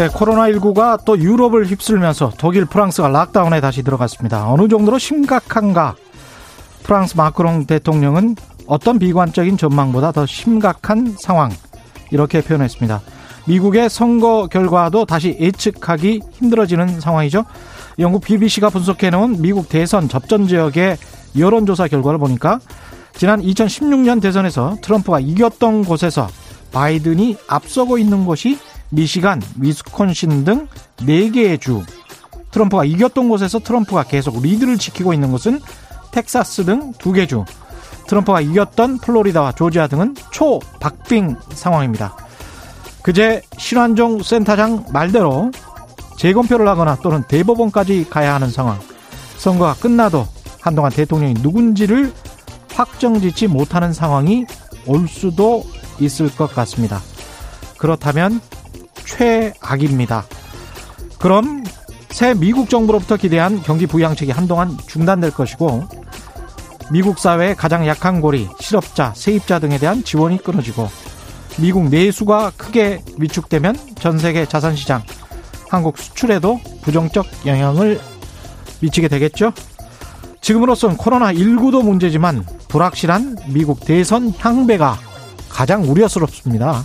네, 코로나19가 또 유럽을 휩쓸면서 독일, 프랑스가 락다운에 다시 들어갔습니다. 어느 정도로 심각한가? 프랑스 마크롱 대통령은 어떤 비관적인 전망보다 더 심각한 상황 이렇게 표현했습니다. 미국의 선거 결과도 다시 예측하기 힘들어지는 상황이죠. 영국 BBC가 분석해놓은 미국 대선 접전 지역의 여론조사 결과를 보니까 지난 2016년 대선에서 트럼프가 이겼던 곳에서 바이든이 앞서고 있는 곳이 미시간, 위스콘신 등 4개의 주. 트럼프가 이겼던 곳에서 트럼프가 계속 리드를 지키고 있는 곳은 텍사스 등 2개 주. 트럼프가 이겼던 플로리다와 조지아 등은 초박빙 상황입니다. 그제 신환종 센터장 말대로 재검표를 하거나 또는 대법원까지 가야 하는 상황. 선거가 끝나도 한동안 대통령이 누군지를 확정짓지 못하는 상황이 올 수도 있을 것 같습니다. 그렇다면 최악입니다. 그럼 새 미국 정부로부터 기대한 경기 부양책이 한동안 중단될 것이고 미국 사회의 가장 약한 고리, 실업자, 세입자 등에 대한 지원이 끊어지고 미국 내수가 크게 위축되면 전 세계 자산 시장, 한국 수출에도 부정적 영향을 미치게 되겠죠. 지금으로선 코로나19도 문제지만 불확실한 미국 대선 향배가 가장 우려스럽습니다.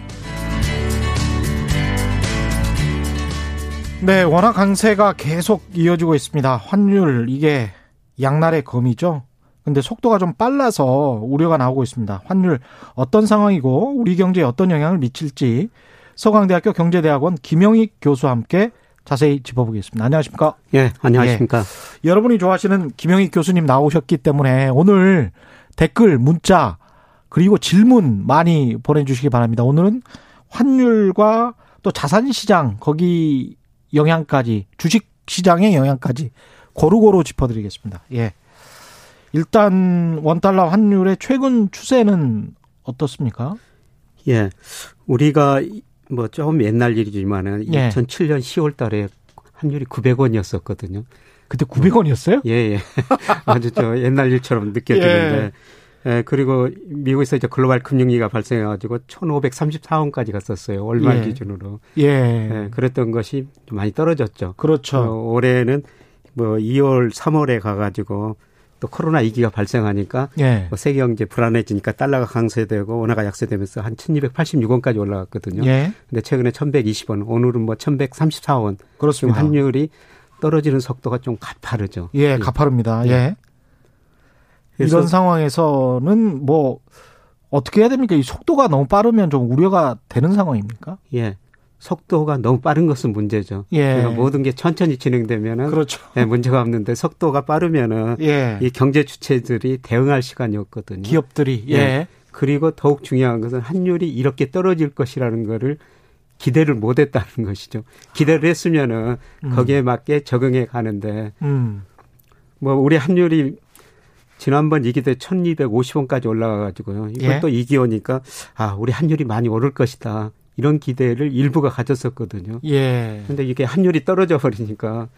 네, 워낙 강세가 계속 이어지고 있습니다. 환율 이게 양날의 검이죠. 근데 속도가 좀 빨라서 우려가 나오고 있습니다. 환율 어떤 상황이고 우리 경제에 어떤 영향을 미칠지 서강대학교 경제대학원 김영익 교수와 함께 자세히 짚어보겠습니다. 안녕하십니까? 예, 안녕하십니까? 예, 여러분이 좋아하시는 김영익 교수님 나오셨기 때문에 오늘 댓글, 문자 그리고 질문 많이 보내주시기 바랍니다. 오늘은 환율과 또 자산시장 거기 영향까지 주식 시장의 영향까지 고루고루 짚어드리겠습니다. 예. 일단 원달러 환율의 최근 추세는 어떻습니까? 예. 우리가 뭐 조금 옛날 일이지만은 예. 2007년 10월 달에 환율이 900원이었었거든요. 그때 900원이었어요? 예, 예. 아주 저 옛날 일처럼 느껴지는데. 예. 예, 그리고 미국에서 이제 글로벌 금융위기가 발생해가지고 1,534원까지 갔었어요. 월말 예. 기준으로. 예. 예. 그랬던 것이 좀 많이 떨어졌죠. 그렇죠. 어, 올해는 뭐 2월, 3월에 가가지고 또 코로나 위기가 발생하니까 예. 뭐 세계 경제 불안해지니까 달러가 강세되고 원화가 약세되면서 한 1286원까지 올라갔거든요. 예. 근데 최근에 1120원, 오늘은 뭐 1134원. 그렇습니다. 환율이 떨어지는 속도가 좀 가파르죠. 예, 가파릅니다. 예. 예. 이런 상황에서는 뭐 어떻게 해야 됩니까? 이 속도가 너무 빠르면 좀 우려가 되는 상황입니까? 예. 속도가 너무 빠른 것은 문제죠. 예. 그러니까 모든 게 천천히 진행되면은 그렇죠. 예, 문제가 없는데 속도가 빠르면은 예. 이 경제 주체들이 대응할 시간이 없거든요. 기업들이 예. 예. 그리고 더욱 중요한 것은 환율이 이렇게 떨어질 것이라는 거를 기대를 못 했다는 것이죠. 기대를 했으면은 음. 거기에 맞게 적응해 가는데 음. 뭐 우리 환율이 지난번 이기 때 1250원까지 올라가 가지고요. 이번 예. 또 이기 오니까 아, 우리 환율이 많이 오를 것이다. 이런 기대를 일부가 가졌었거든요. 예. 근데 이게 환율이 떨어져 버리니까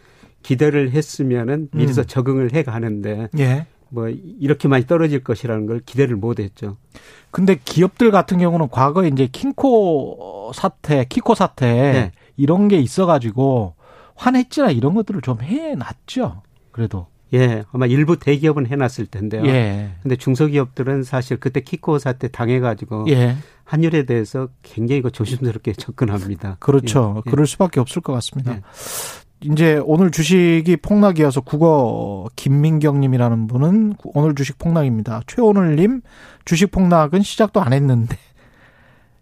기대를 했으면은 미리서 음. 적응을 해 가는데 예. 뭐 이렇게 많이 떨어질 것이라는 걸 기대를 못 했죠. 근데 기업들 같은 경우는 과거에 이제 킹코 사태, 키코 사태 네. 이런 게 있어 가지고 환해지나 이런 것들을 좀 해 놨죠. 그래도. 예, 아마 일부 대기업은 해놨을 텐데요. 예. 근데 중소기업들은 사실 그때 키코 사태 당해가지고 예. 환율에 대해서 굉장히 그 조심스럽게 접근합니다. 그렇죠. 예. 그럴 수밖에 없을 것 같습니다. 예. 이제 오늘 주식이 폭락이어서 국어 김민경님이라는 분은 오늘 주식 폭락입니다. 최오늘님 주식 폭락은 시작도 안 했는데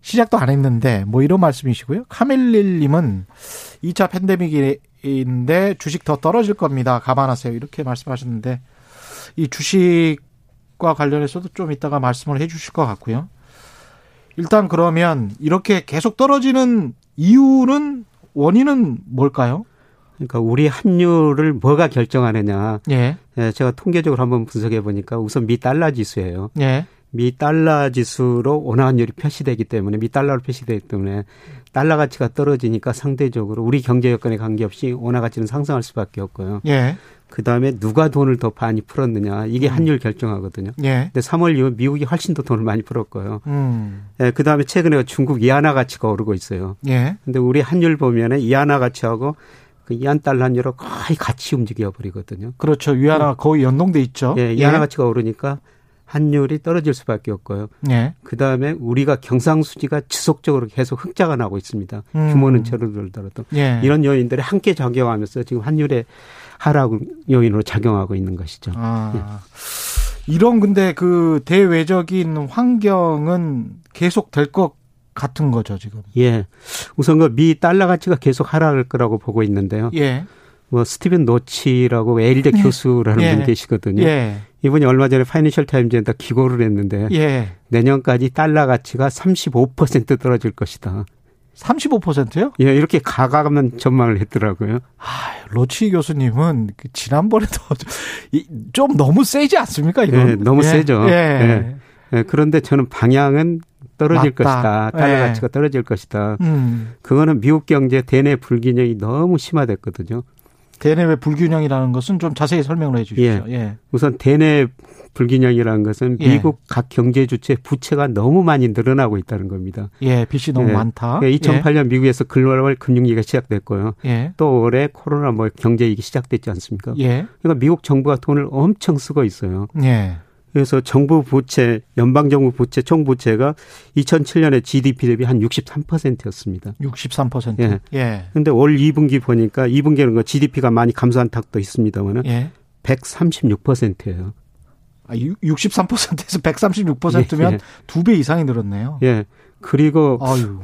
시작도 안 했는데 뭐 이런 말씀이시고요. 카멜릴님은 2차 팬데믹 인데 주식 더 떨어질 겁니다. 감안하세요. 이렇게 말씀하셨는데 이 주식과 관련해서도 좀 이따가 말씀을 해 주실 것 같고요. 일단 그러면 이렇게 계속 떨어지는 이유는 원인은 뭘까요? 그러니까 우리 환율을 뭐가 결정하느냐. 예. 예, 제가 통계적으로 한번 분석해 보니까 우선 미 달러 지수예요. 예. 미 달러 지수로 원화 환율이 표시되기 때문에 미 달러로 표시되기 때문에 달러 가치가 떨어지니까 상대적으로 우리 경제 여건에 관계없이 원화 가치는 상승할 수밖에 없고요. 예. 그 다음에 누가 돈을 더 많이 풀었느냐 이게 음. 환율 결정하거든요. 예. 근데 3월 이후 미국이 훨씬 더 돈을 많이 풀었고요. 음. 예, 그 다음에 최근에 중국 이안화 가치가 오르고 있어요. 예. 근데 우리 환율 보면은 이안화 가치하고 그 이안 달러 환율은 거의 같이 움직여 버리거든요. 그렇죠. 위안화 거의 연동돼 있죠. 예, 이안화 가치가 오르니까 환율이 떨어질 수밖에 없고요. 예. 그 다음에 우리가 경상수지가 지속적으로 계속 흑자가 나고 있습니다. 음. 규모는 줄어들더라도 예. 이런 요인들이 함께 작용하면서 지금 환율의 하락 요인으로 작용하고 있는 것이죠. 아. 이런 근데 그 대외적인 환경은 계속 될 것 같은 거죠, 지금. 예. 우선 그 미 달러 가치가 계속 하락할 거라고 보고 있는데요. 예. 뭐 스티븐 로치라고 예일대 교수라는 예. 분이 계시거든요. 예. 이분이 얼마 전에 파이낸셜 타임즈에다 기고를 했는데 예. 내년까지 달러 가치가 35% 떨어질 것이다. 35%요? 예, 이렇게 과감한 전망을 했더라고요. 아, 로치 교수님은 그 지난번에도 이- 좀 너무 세지 않습니까, 이거? 예, 너무 세죠. 예. 예. 예, 그런데 저는 방향은 떨어질 맞다. 것이다. 달러 예. 가치가 떨어질 것이다. 음. 그거는 미국 경제 대내 불균형이 너무 심화됐거든요. 대내외 불균형이라는 것은 좀 자세히 설명을 해 주십시오. 예. 우선 대내 불균형이라는 것은 예. 미국 각 경제 주체 부채가 너무 많이 늘어나고 있다는 겁니다. 예, 빚이 너무 예. 많다. 2008년 미국에서 글로벌 금융위기가 시작됐고요. 예. 또 올해 코로나 뭐 경제 위기 시작됐지 않습니까? 예. 그러니까 미국 정부가 돈을 엄청 쓰고 있어요. 예. 그래서 정부 부채, 연방정부 부채, 총 부채가 2007년에 GDP 대비 한 63%였습니다. 63%. 예. 예. 근데 올 2분기 보니까 2분기는 그 GDP가 많이 감소한 탁도 있습니다만은 예. 136%예요. 아, 63%에서 136%면 예, 두배 이상이 늘었네요. 예. 그리고 아유.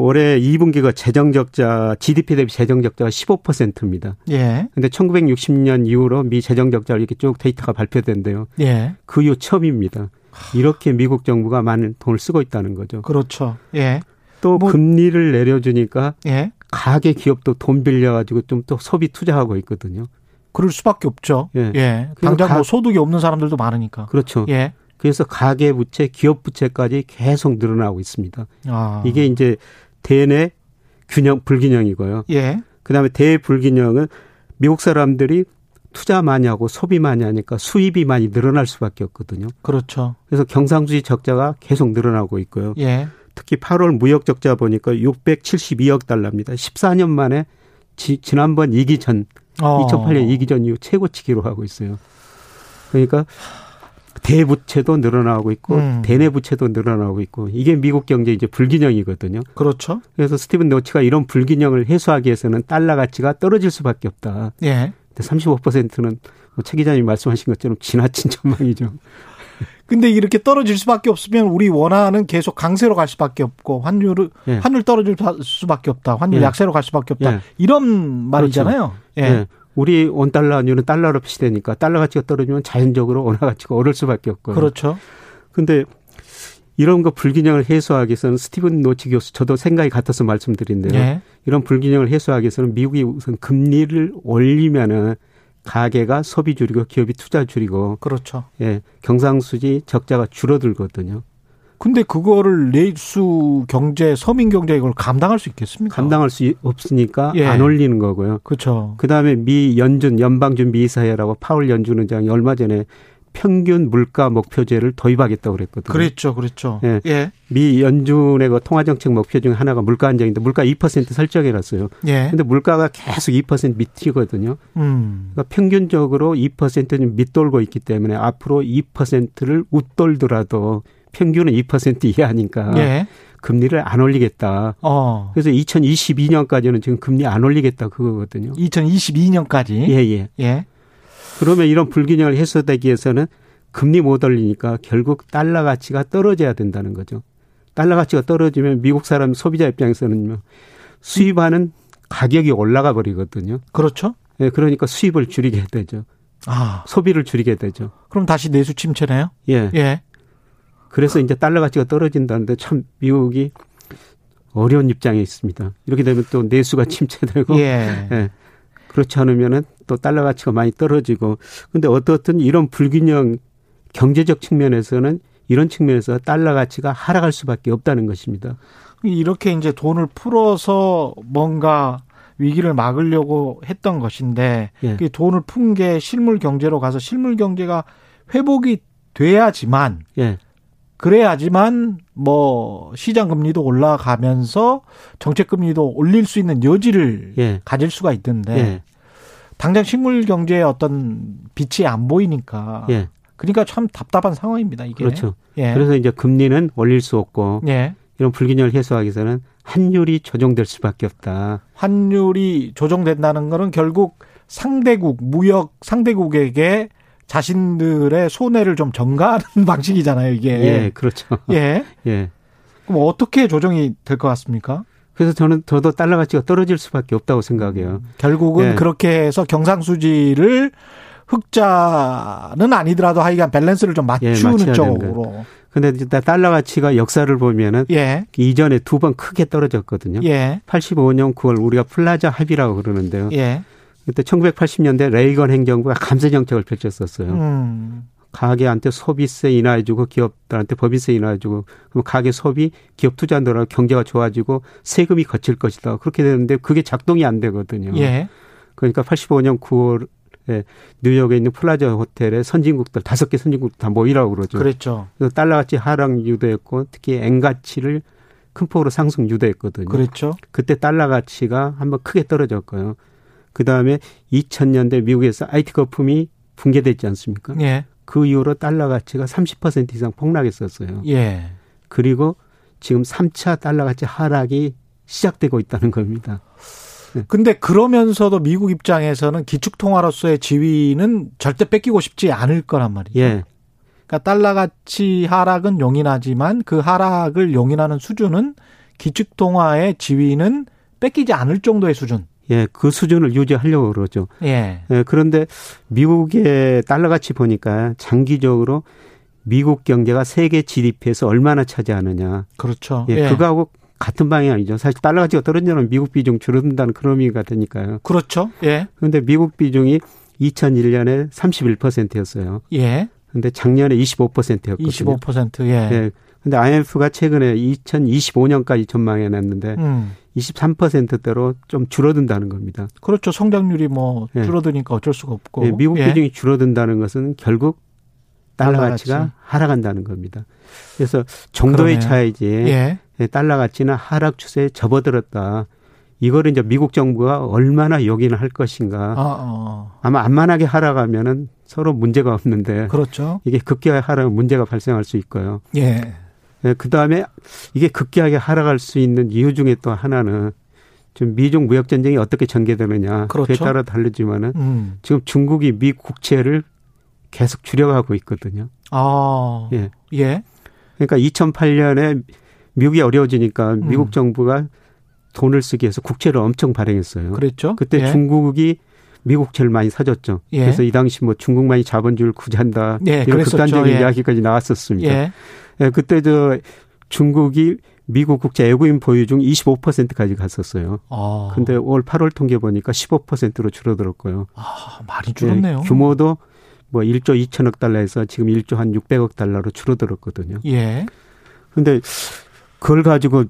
올해 2분기가 재정 적자, GDP 대비 재정 적자가 15%입니다. 예. 근데 1960년 이후로 미 재정 적자를 이렇게 쭉 데이터가 발표된대요. 예. 그 이후 처음입니다. 이렇게 미국 정부가 많은 돈을 쓰고 있다는 거죠. 그렇죠. 예. 또 뭐- 금리를 내려주니까 예. 가계 기업도 돈 빌려가지고 좀 또 소비 투자하고 있거든요. 그럴 수밖에 없죠. 예. 예. 당장 가- 뭐 소득이 없는 사람들도 많으니까. 그렇죠. 예. 그래서 가계 부채, 기업 부채까지 계속 늘어나고 있습니다. 아. 이게 이제 대내 균형 불균형이고요. 예. 그다음에 대불균형은 미국 사람들이 투자 많이 하고 소비 많이 하니까 수입이 많이 늘어날 수밖에 없거든요. 그렇죠. 그래서 경상수지 적자가 계속 늘어나고 있고요. 예. 특히 8월 무역 적자 보니까 672억 달러입니다. 14년 만에 지, 지난번 이기 전 어. 2008년 이기 전 이후 최고치 기록하고 있어요. 그러니까 대부채도 늘어나고 있고 음. 대내 부채도 늘어나고 있고 이게 미국 경제 이제 불균형이거든요. 그렇죠. 그래서 스티븐 노치가 이런 불균형을 해소하기 위해서는 달러 가치가 떨어질 수밖에 없다. 예. 근데 35%는 뭐최 기자님 말씀하신 것처럼 지나친 전망이죠. 근데 이렇게 떨어질 수밖에 없으면 우리 원화는 계속 강세로 갈 수밖에 없고 환율을 예. 환율 떨어질 수밖에 없다. 환율 예. 약세로 갈 수밖에 없다. 예. 이런 말이잖아요. 예. 예. 우리 원 달러 환율은 달러로 표시되니까 달러 가치가 떨어지면 자연적으로 원화 가치가 오를 수밖에 없고요. 그렇죠. 근데 이런 거 불균형을 해소하기 위해서는 스티븐 노치 교수 저도 생각이 같아서 말씀드린데요. 예. 이런 불균형을 해소하기 위해서는 미국이 우선 금리를 올리면은 가계가 소비 줄이고 기업이 투자 줄이고 그렇죠. 예, 경상수지 적자가 줄어들거든요. 근데 그거를 내수 경제, 서민 경제 이걸 감당할 수 있겠습니까? 감당할 수 없으니까 예. 안 올리는 거고요. 그렇죠. 그다음에 미 연준 연방준비이사회라고 파월 연준 의장이 얼마 전에 평균 물가 목표제를 도입하겠다고 그랬거든요. 그랬죠. 그랬죠. 예. 예. 미 연준의 그 통화 정책 목표 중에 하나가 물가 안정인데 물가 2% 설정해 놨어요. 예. 근데 물가가 계속 2% 밑이거든요. 음. 그러니까 평균적으로 2%는 밑돌고 있기 때문에 앞으로 2%를 웃돌더라도 평균은 2% 이하니까 예. 금리를 안 올리겠다. 어. 그래서 2022년까지는 지금 금리 안 올리겠다 그거거든요. 2022년까지. 예, 예. 예. 그러면 이런 불균형을 해소되기 위해서는 금리 못 올리니까 결국 달러 가치가 떨어져야 된다는 거죠. 달러 가치가 떨어지면 미국 사람 소비자 입장에서는요. 수입하는 가격이 올라가 버리거든요. 그렇죠. 예, 그러니까 수입을 줄이게 되죠. 아. 소비를 줄이게 되죠. 그럼 다시 내수 침체네요? 예. 예. 그래서 이제 달러 가치가 떨어진다는데 참 미국이 어려운 입장에 있습니다. 이렇게 되면 또 내수가 침체되고 예. 예. 그렇지 않으면은 또 달러 가치가 많이 떨어지고 근데 어떻든 이런 불균형 경제적 측면에서는 이런 측면에서 달러 가치가 하락할 수밖에 없다는 것입니다. 이렇게 이제 돈을 풀어서 뭔가 위기를 막으려고 했던 것인데 예. 그 돈을 푼 게 실물 경제로 가서 실물 경제가 회복이 돼야지만 예. 그래야지만 뭐 시장 금리도 올라가면서 정책 금리도 올릴 수 있는 여지를 예. 가질 수가 있던데 예. 당장 식물 경제에 어떤 빛이 안 보이니까 예. 그러니까 참 답답한 상황입니다 이게 그렇죠. 예. 그래서 이제 금리는 올릴 수 없고 예. 이런 불균형을 해소하기 위해서는 환율이 조정될 수밖에 없다. 환율이 조정된다는 거는 결국 상대국 무역 상대국에게 자신들의 손해를 좀 전가하는 방식이잖아요, 이게. 예, 그렇죠. 예. 예. 그럼 어떻게 조정이 될 것 같습니까? 그래서 저는 저도 달러 가치가 떨어질 수밖에 없다고 생각해요. 결국은 예. 그렇게 해서 경상수지를 흑자는 아니더라도 하여간 밸런스를 좀 예, 맞추는 예, 쪽으로. 근데 달러 가치가 역사를 보면은 예. 이전에 두 번 크게 떨어졌거든요. 예. 85년 9월 우리가 플라자 합의라고 그러는데요. 예. 그때 1980년대 레이건 행정부가 감세 정책을 펼쳤었어요. 음. 가계한테 소비세 인하해주고 기업들한테 법인세 인하해주고 그럼 가계 소비 기업 투자 늘어 경제가 좋아지고 세금이 걷힐 것이다 그렇게 되는데 그게 작동이 안 되거든요. 예. 그러니까 85년 9월에 뉴욕에 있는 플라자 호텔에 선진국들 다섯 개 선진국 다 모이라고 그러죠. 그랬죠. 그래서 달러 가치 하락 유도했고 특히 엔 가치를 큰 폭으로 상승 유도했거든요. 그렇죠. 그때 달러 가치가 한번 크게 떨어졌고요. 그 다음에 2000년대 미국에서 IT 거품이 붕괴됐지 않습니까? 예. 그 이후로 달러 가치가 30% 이상 폭락했었어요. 예. 그리고 지금 3차 달러 가치 하락이 시작되고 있다는 겁니다. 네. 근데 그러면서도 미국 입장에서는 기축통화로서의 지위는 절대 뺏기고 싶지 않을 거란 말이죠. 예. 그러니까 달러 가치 하락은 용인하지만 그 하락을 용인하는 수준은 기축통화의 지위는 뺏기지 않을 정도의 수준. 예, 그 수준을 유지하려고 그러죠. 예. 예 그런데 미국의 달러 가치 보니까 장기적으로 미국 경제가 세계 GDP에서 얼마나 차지하느냐. 그렇죠. 예, 예. 그거하고 같은 방향이죠. 사실 달러 가치가 떨어지면 미국 비중 줄어든다는 그런 의미가 되니까요. 그렇죠. 예. 그런데 미국 비중이 2001년에 31%였어요. 예. 근데 작년에 25%였거든요. 25% 예. 예. 근데 IMF가 최근에 2025년까지 전망해 놨는데 음. 23%대로 좀 줄어든다는 겁니다. 그렇죠. 성장률이 뭐 예. 줄어드니까 어쩔 수가 없고. 예, 미국 예. 비중이 줄어든다는 것은 결국 달러, 가치가 가치. 하락한다는 겁니다. 그래서 정도의. 차이지 예. 예. 달러 가치는 하락 추세에 접어들었다. 이거를 이제 미국 정부가 얼마나 요긴을 할 것인가. 아, 어. 아마 안만하게 하락하면은 서로 문제가 없는데. 그렇죠. 이게 급격하게 하락하면 문제가 발생할 수 있고요. 예. 예, 그 다음에 이게 급격하게 하락할 수 있는 이유 중에 또 하나는 좀 미중 무역 전쟁이 어떻게 전개되느냐 그렇죠. 그에 따라 다르지만은 음. 지금 중국이 미 국채를 계속 줄여가고 있거든요. 아, 예, 예. 그러니까 2008년에 미국이 어려워지니까 음. 미국 정부가 돈을 쓰기 위해서 국채를 엄청 발행했어요. 그랬죠. 그때 예. 중국이 미국채를 많이 사줬죠. 예. 그래서 이 당시 뭐 중국만이 자본주의를 구제한다 예, 이런 그랬었죠. 극단적인 예. 이야기까지 나왔었습니다. 예. 예, 그때 저 중국이 미국 국제 외국인 보유 중 25%까지 갔었어요. 아. 근데 올 8월 통계 보니까 15%로 줄어들었고요. 아, 많이 줄었네요. 예, 규모도 뭐 1조 2천억 달러에서 지금 1조 한 600억 달러로 줄어들었거든요. 예. 근데 그걸 가지고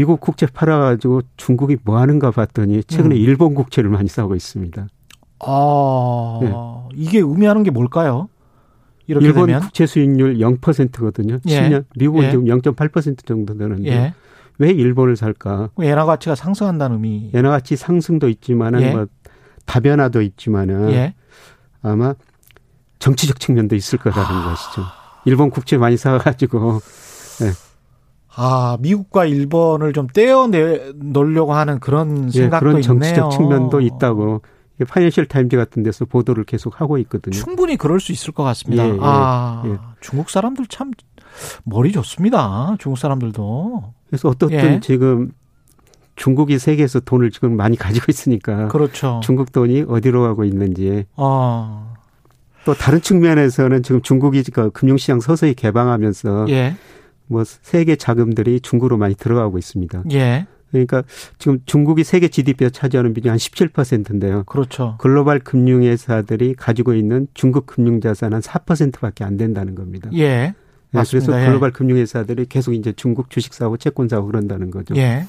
미국 국채 팔아가지고 중국이 뭐 하는가 봤더니 최근에 음. 일본 국채를 많이 사고 있습니다. 아, 네. 이게 의미하는 게 뭘까요? 이렇게 일본 되면? 국채 수익률 0%거든요. 예. 10년 미국은 예. 지금 0.8% 정도 되는데 예. 왜 일본을 살까? 엔화 가치가 상승한다는 의미. 엔화 가치 상승도 있지만은 예. 뭐 다변화도 있지만은 예. 아마 정치적 측면도 있을 거라는 아. 것이죠. 일본 국채 많이 사가지고. 네. 아 미국과 일본을 좀 떼어 놓으려고 하는 그런 예, 생각도 그런 정치적 있네요. 측면도 있다고 파이낸셜 타임즈 같은 데서 보도를 계속 하고 있거든요. 충분히 그럴 수 있을 것 같습니다. 예, 예, 아, 예. 중국 사람들 참 머리 좋습니다. 중국 사람들도. 그래서 어떻든 예. 지금 중국이 세계에서 돈을 지금 많이 가지고 있으니까. 그렇죠. 중국 돈이 어디로 가고 있는지. 아. 또 다른 측면에서는 지금 중국이 그 금융시장 서서히 개방하면서 예. 뭐 세계 자금들이 중국으로 많이 들어가고 있습니다. 예. 그러니까 지금 중국이 세계 GDP에 차지하는 비중이 한 17%인데요. 그렇죠. 글로벌 금융회사들이 가지고 있는 중국 금융자산 한 4%밖에 안 된다는 겁니다. 예. 네, 그래서 글로벌 예. 금융회사들이 계속 이제 중국 주식 사고 채권 사고 그런다는 거죠. 예.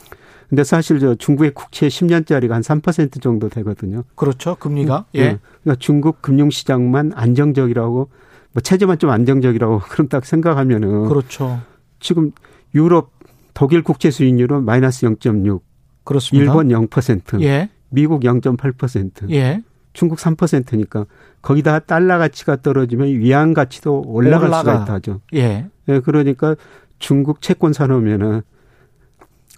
근데 사실 저 중국의 국채 10년짜리가 한 3% 정도 되거든요. 그렇죠. 금리가. 예. 네. 그러니까 중국 금융시장만 안정적이라고 뭐 체제만 좀 안정적이라고 그런다 생각하면은 그렇죠. 지금 유럽 독일 국채 수익률은 마이너스 0.6. 그렇습니다. 일본 0%. 예. 미국 0.8%. 예. 중국 3%니까 거기다 달러 가치가 떨어지면 위안 가치도 올라갈 올라가. 수가 있다죠. 예. 예. 그러니까 중국 채권 사놓으면은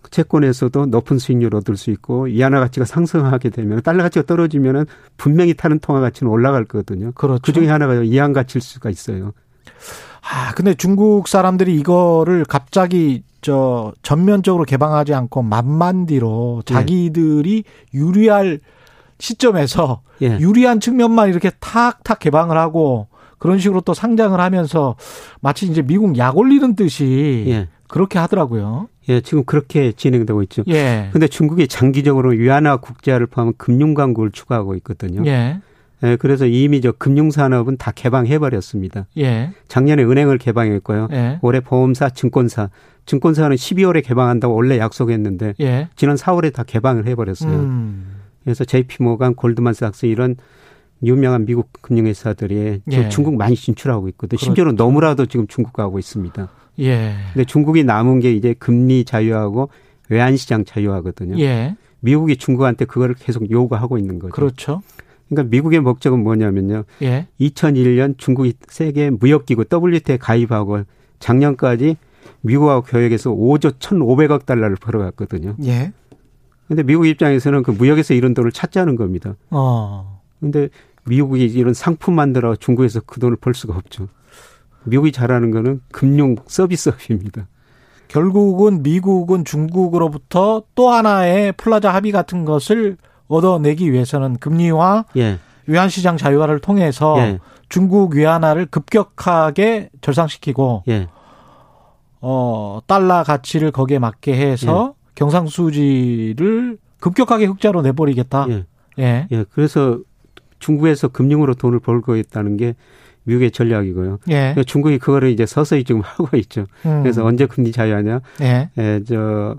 채권에서도 높은 수익률 얻을 수 있고 위안화 가치가 상승하게 되면 달러 가치가 떨어지면은 분명히 타는 통화 가치는 올라갈 거거든요. 그렇죠. 그 중에 하나가 위안 가치일 수가 있어요. 아, 근데 중국 사람들이 이거를 갑자기 저 전면적으로 개방하지 않고 만만디로 예. 자기들이 유리할 시점에서 예. 유리한 측면만 이렇게 탁탁 개방을 하고 그런 식으로 또 상장을 하면서 마치 이제 미국 약 올리는 듯이 예. 그렇게 하더라고요. 예, 지금 그렇게 진행되고 있죠. 예. 근데 중국이 장기적으로 위안화 국제화를 포함한 금융 강국을 추구하고 있거든요. 예. 예, 그래서 이미 저 금융산업은 다 개방해버렸습니다. 예. 작년에 은행을 개방했고요. 예. 올해 보험사, 증권사. 증권사는 12월에 개방한다고 원래 약속했는데 예. 지난 4월에 다 개방을 해버렸어요. 음. 그래서 JP모간, 골드만삭스 이런 유명한 미국 금융회사들이 예. 중국 많이 진출하고 있거든요. 그렇죠. 심지어는 너무나도 지금 중국 가고 있습니다. 예. 근데 중국이 남은 게 이제 금리 자유하고 외환시장 자유하거든요. 예. 미국이 중국한테 그거를 계속 요구하고 있는 거죠. 그렇죠. 그러니까 미국의 목적은 뭐냐면요. 예. 2001년 중국이 세계 무역기구 WTO에 가입하고 작년까지 미국하고 교역에서 5조 1,500억 달러를 벌어갔거든요. 예. 근데 미국 입장에서는 그 무역에서 이런 돈을 찾자는 겁니다. 어. 근데 미국이 이런 상품 만들어 중국에서 그 돈을 벌 수가 없죠. 미국이 잘하는 거는 금융 서비스업입니다. 결국은 미국은 중국으로부터 또 하나의 플라자 합의 같은 것을 얻어내기 위해서는 금리와 예. 외환시장 자유화를 통해서 예. 중국 위안화를 급격하게 절상시키고 예. 어 달러 가치를 거기에 맞게 해서 예. 경상수지를 급격하게 흑자로 내버리겠다. 예. 예. 예. 그래서 중국에서 금융으로 돈을 벌고 있다는 게 미국의 전략이고요. 예. 그러니까 중국이 그거를 이제 서서히 지금 하고 있죠. 음. 그래서 언제 금리 자유화냐? 예. 예, 저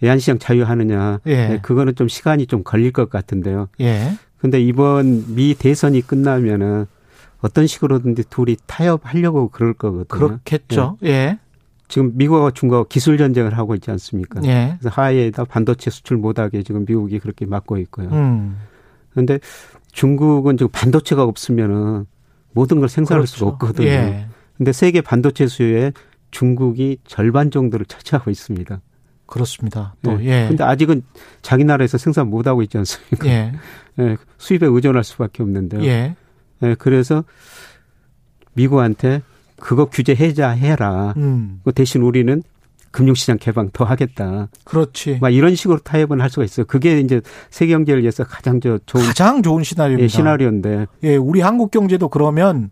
외환시장 자유하느냐. 예. 네, 그거는 좀 시간이 좀 걸릴 것 같은데요. 예. 근데 이번 미 대선이 끝나면은 어떤 식으로든지 둘이 타협하려고 그럴 거거든요. 그렇겠죠. 예. 예. 지금 미국과 중국하고 기술 전쟁을 하고 있지 않습니까? 예. 그래서 하에다 반도체 수출 못하게 지금 미국이 그렇게 막고 있고요. 음. 그런데 중국은 지금 반도체가 없으면은 모든 걸 생산할 그렇죠. 수가 없거든요. 예. 근데 세계 반도체 수요에 중국이 절반 정도를 차지하고 있습니다. 그렇습니다. 또 예. 예. 근데 아직은 자기 나라에서 생산 못 하고 있지 않습니까? 예. 예. 수입에 의존할 수밖에 없는데요. 예. 예. 그래서 미국한테 그거 규제 해자해라. 음. 그 대신 우리는 금융시장 개방 더 하겠다. 그렇지. 막 이런 식으로 타협은 할 수가 있어요. 그게 이제 세계 경제를 위해서 가장 저 좋은 가장 좋은 시나리오입니다. 예, 시나리오인데. 예, 우리 한국 경제도 그러면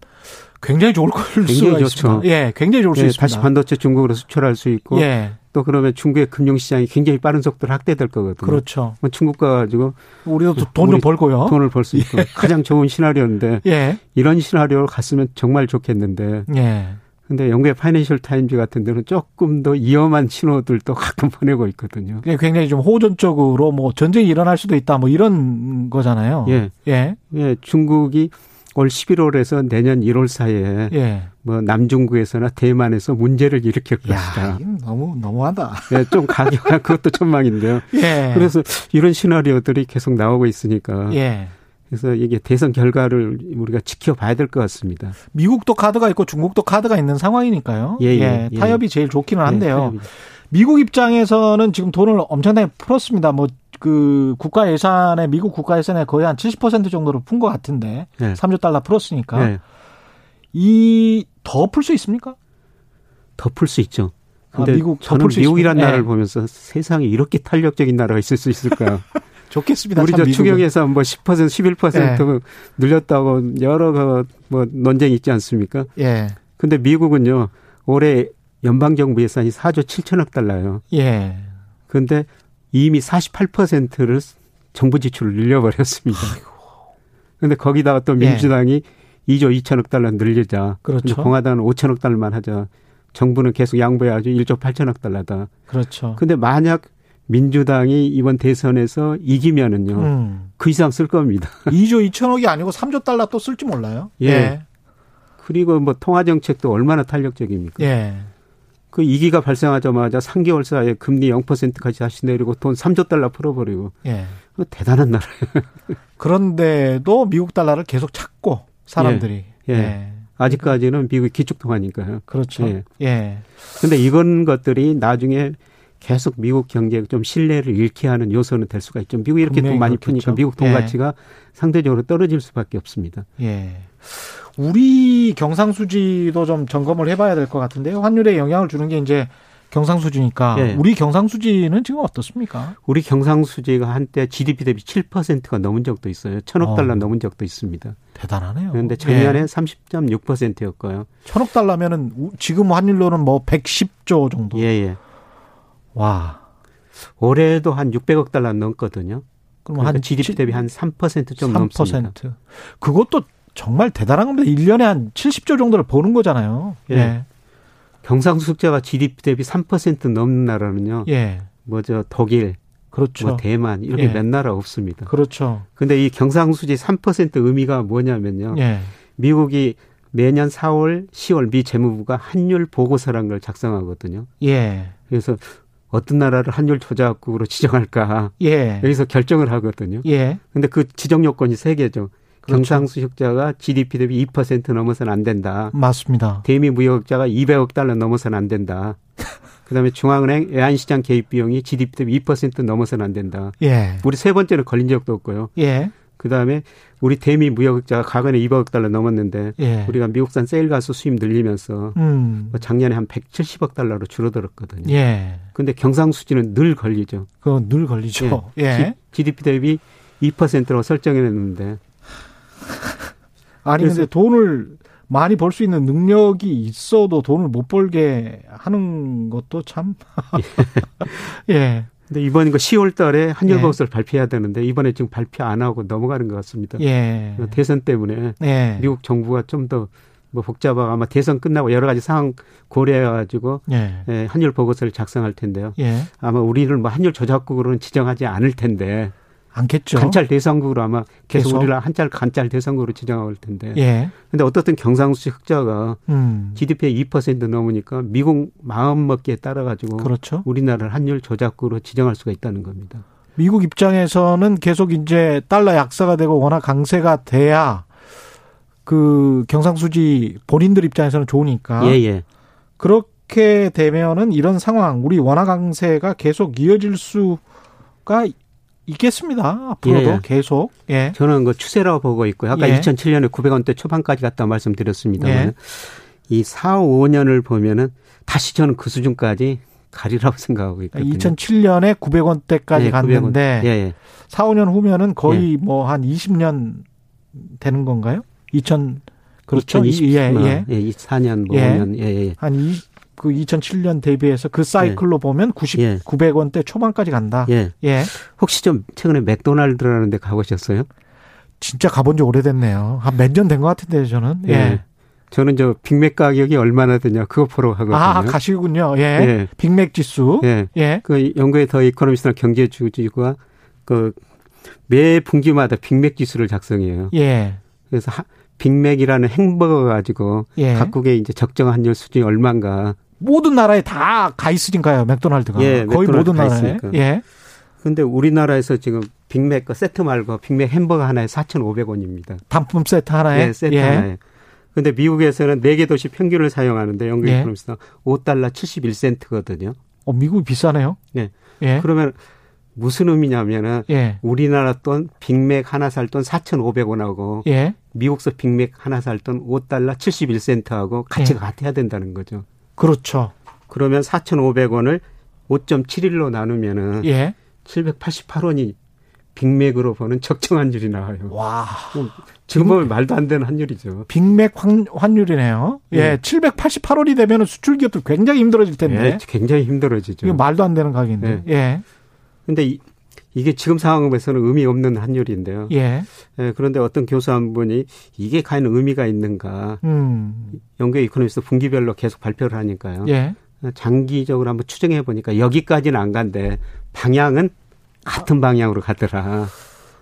굉장히 좋을 걸 굉장히 수가 좋죠. 있습니다. 예, 굉장히 좋을 예, 수 있습니다. 다시 반도체 중국으로 수출할 수 있고 예. 또 그러면 중국의 금융시장이 굉장히 빠른 속도로 확대될 거거든요. 그렇죠. 뭐 중국 가가지고 우리도 돈 좀 벌고요. 돈을 벌 수 있고 예. 가장 좋은 시나리오인데 예. 이런 시나리오로 갔으면 정말 좋겠는데. 예. 근데 영국의 파이낸셜 타임즈 같은 데는 조금 더 위험한 신호들도 가끔 보내고 있거든요. 굉장히 좀 호전적으로 뭐 전쟁이 일어날 수도 있다 뭐 이런 거잖아요. 예. 예. 예. 중국이 올 11월에서 내년 1월 사이에 예. 뭐 남중국에서나 대만에서 문제를 일으킬 것이다. 너무 너무하다. 예, 좀 가격한 그것도 천망인데요. 예. 그래서 이런 시나리오들이 계속 나오고 있으니까. 예. 그래서 이게 대선 결과를 우리가 지켜봐야 될 것 같습니다. 미국도 카드가 있고 중국도 카드가 있는 상황이니까요. 예, 예, 예. 예. 타협이 제일 좋기는 한데요. 예, 미국 입장에서는 지금 돈을 엄청나게 풀었습니다. 뭐 그 국가 예산에 미국 국가 예산에 거의 한 70% 정도를 푼것 같은데 네. 3조 달러 풀었으니까 네. 이더 풀 수 있습니까? 더 풀 수 있죠. 아, 근데 아, 미국 저는 미국이란 나라를 네. 보면서 세상에 이렇게 탄력적인 나라가 있을 수 있을까 좋겠습니다. 우리 저 추경에서 뭐 10% 11% 예. 늘렸다고 여러 그뭐 논쟁이 있지 않습니까? 예. 근데 미국은요. 올해 연방 정부 예산이 4조 7천억 달러요. 예. 근데 이미 48%를 정부 지출을 늘려버렸습니다. 그런데 거기다가 또 예. 민주당이 예. 2조 2천억 달러 늘리자. 그렇죠. 공화당은 5천억 달러만 하자. 정부는 계속 양보해야죠. 1조 8천억 달러다. 그렇죠. 근데 만약 민주당이 이번 대선에서 이기면은요. 음. 그 이상 쓸 겁니다. 2조 2천억이 아니고 3조 달러 또 쓸지 몰라요. 예. 예. 그리고 뭐 통화 정책도 얼마나 탄력적입니까? 예. 그 위기가 발생하자마자 3개월 사이에 금리 0%까지 다시 내리고 돈 3조 달러 풀어버리고. 예. 대단한 나라예요. 그런데도 미국 달러를 계속 찾고 사람들이. 예. 예. 예. 아직까지는 미국이 기축통화니까요. 그렇죠. 예. 예. 근데 이건 것들이 나중에 계속 미국 경제에 좀 신뢰를 잃게 하는 요소는 될 수가 있죠. 미국이 이렇게 돈 많이 그렇겠죠. 푸니까 미국 돈 예. 가치가 상대적으로 떨어질 수밖에 없습니다. 예. 우리 경상수지도 좀 점검을 해봐야 될 것 같은데요. 환율에 영향을 주는 게 이제 경상수지니까 예. 우리 경상수지는 지금 어떻습니까? 우리 경상수지가 한때 GDP 대비 7%가 넘은 적도 있어요. 천억 어. 달러 넘은 적도 있습니다. 대단하네요. 그런데 작년에 예. 30.6%였고요. 천억 달러면은 지금 환율로는 뭐 110조 정도. 예, 예. 와. 올해도 한 600억 달러 넘거든요. 그럼 그러니까 한 GDP 대비 한 3%좀 3%. 넘습니다. 그것도 정말 대단한 겁니다. 1년에 한 70조 정도를 버는 거잖아요. 예. 예. 경상수적자가 GDP 대비 3% 넘는 나라는요. 예. 뭐죠 독일, 그렇죠. 뭐 대만 이렇게 예. 몇 나라 없습니다. 그렇죠. 근데 이 경상수지 3% 의미가 뭐냐면요. 예. 미국이 매년 4월, 10월 미 재무부가 환율 보고서란 걸 작성하거든요. 예. 그래서 어떤 나라를 환율 조작국으로 지정할까? 예. 여기서 결정을 하거든요. 예. 근데 그 지정 요건이 세 개죠. 그렇죠. 경상수식자가 GDP 대비 2% 넘어서는 안 된다. 맞습니다. 대미 무역자가 200억 달러 넘어서는 안 된다. 그다음에 중앙은행 외환시장 개입 비용이 GDP 대비 2% 넘어서는 안 된다. 예. 우리 세 번째는 걸린 적도 없고요. 예. 그다음에 우리 대미 무역자가 과거에 200억 달러 넘었는데 예. 우리가 미국산 세일가스 수입 늘리면서 음. 뭐 작년에 한 170억 달러로 줄어들었거든요. 예. 근데 경상수지는 늘 걸리죠. 그건 늘 걸리죠. 예. 예. GDP 대비 2%로 설정해 냈는데 아니 근데 돈을 많이 벌 수 있는 능력이 있어도 돈을 못 벌게 하는 것도 참 예. 근데 이번 거 10월 달에 한일 보고서를 예. 발표해야 되는데 이번에 지금 발표 안 하고 넘어가는 것 같습니다. 예. 대선 때문에 예. 미국 정부가 좀 더 뭐 복잡하고 아마 대선 끝나고 여러 가지 상황 고려해 가지고 예. 예. 한일 보고서를 작성할 텐데요. 예. 아마 우리를 뭐 한일 조작국으로는 지정하지 않을 텐데 않겠죠. 간짤 대상국으로 아마 계속, 계속? 우리를 한짤 간짤 대상국으로 지정할 텐데. 예. 근데 어떻든 경상수지 흑자가 음. GDP의 2% 넘으니까 미국 마음 먹기에 따라 가지고 그렇죠. 우리나라를 환율 조작국으로 지정할 수가 있다는 겁니다. 미국 입장에서는 계속 이제 달러 약세가 되고 워낙 강세가 돼야 그 경상수지 본인들 입장에서는 좋으니까. 예, 예. 그렇게 되면은 이런 상황 우리 원화 강세가 계속 이어질 수가 있겠습니다. 앞으로도 예. 계속. 예. 저는 그 추세라고 보고 있고요. 아까 예. 2007년에 900원대 초반까지 갔다 말씀드렸습니다만 예. 이 4, 5년을 보면은 다시 저는 그 수준까지 가리라고 생각하고 있거든요. 2007년에 900원대까지 예, 갔는데 900원. 예, 예. 4, 5년 후면은 거의 예. 뭐한 20년 되는 건가요? 2000 그렇죠. 2020, 예, 예. 예, 4년 뭐 예. 5년 예, 예. 한 20, 그 2007년 대비해서 그 사이클로 예. 보면 90, 예. 900원대 초반까지 간다. 예. 예. 혹시 좀 최근에 맥도날드라는 데 가보셨어요? 진짜 가본 지 오래됐네요. 한 몇 년 된 것 같은데 저는. 예. 예. 저는 저 빅맥 가격이 얼마나 되냐 그거 보러 가거든요. 아 가시군요. 예. 예. 빅맥 지수. 예. 예. 그 영국의 더 이코노미스트나 경제주간지가 그 매 분기마다 빅맥 지수를 작성해요. 예. 그래서 하, 빅맥이라는 햄버거 가지고 예. 각국의 이제 적정 환율 수준이 얼마인가 모든 나라에 다 가 있으니까요. 맥도날드가 예, 거의 맥도날드 모든 나라에. 있으니까. 예. 근데 우리나라에서 지금 빅맥 그 세트 말고 빅맥 햄버거 하나에 4,500원입니다. 단품 세트 하나에? 네, 세트 예. 하나에. 근데 미국에서는 4개 도시 평균을 사용하는데 영국 예. 이코노미스트 5달러 71센트거든요. 어, 미국이 비싸네요. 네. 예. 그러면 무슨 의미냐면은 예. 우리나라 돈 빅맥 하나 살 돈 4,500원하고 예. 미국서 빅맥 하나 살 돈 5달러 71센트하고 가치가 예. 같아야 된다는 거죠. 그렇죠. 그러면 4,500원을 5.71로 나누면은 예. 788원이 빅맥으로 보는 적정 환율이 나와요. 와. 지금 보면 말도 안 되는 환율이죠. 빅맥 환, 환율이네요. 예, 예. 788원이 되면 수출 기업들 굉장히 힘들어질 텐데. 예, 굉장히 힘들어지죠. 이거 말도 안 되는 가격인데. 예. 예. 근데 이, 이게 지금 상황에서는 의미 없는 환율인데요. 예. 예. 그런데 어떤 교수 한 분이 이게 과연 의미가 있는가. 음. 영국 이코노미스트 분기별로 계속 발표를 하니까요. 예. 장기적으로 한번 추정해 보니까 여기까지는 안 간데 방향은 같은 방향으로 가더라.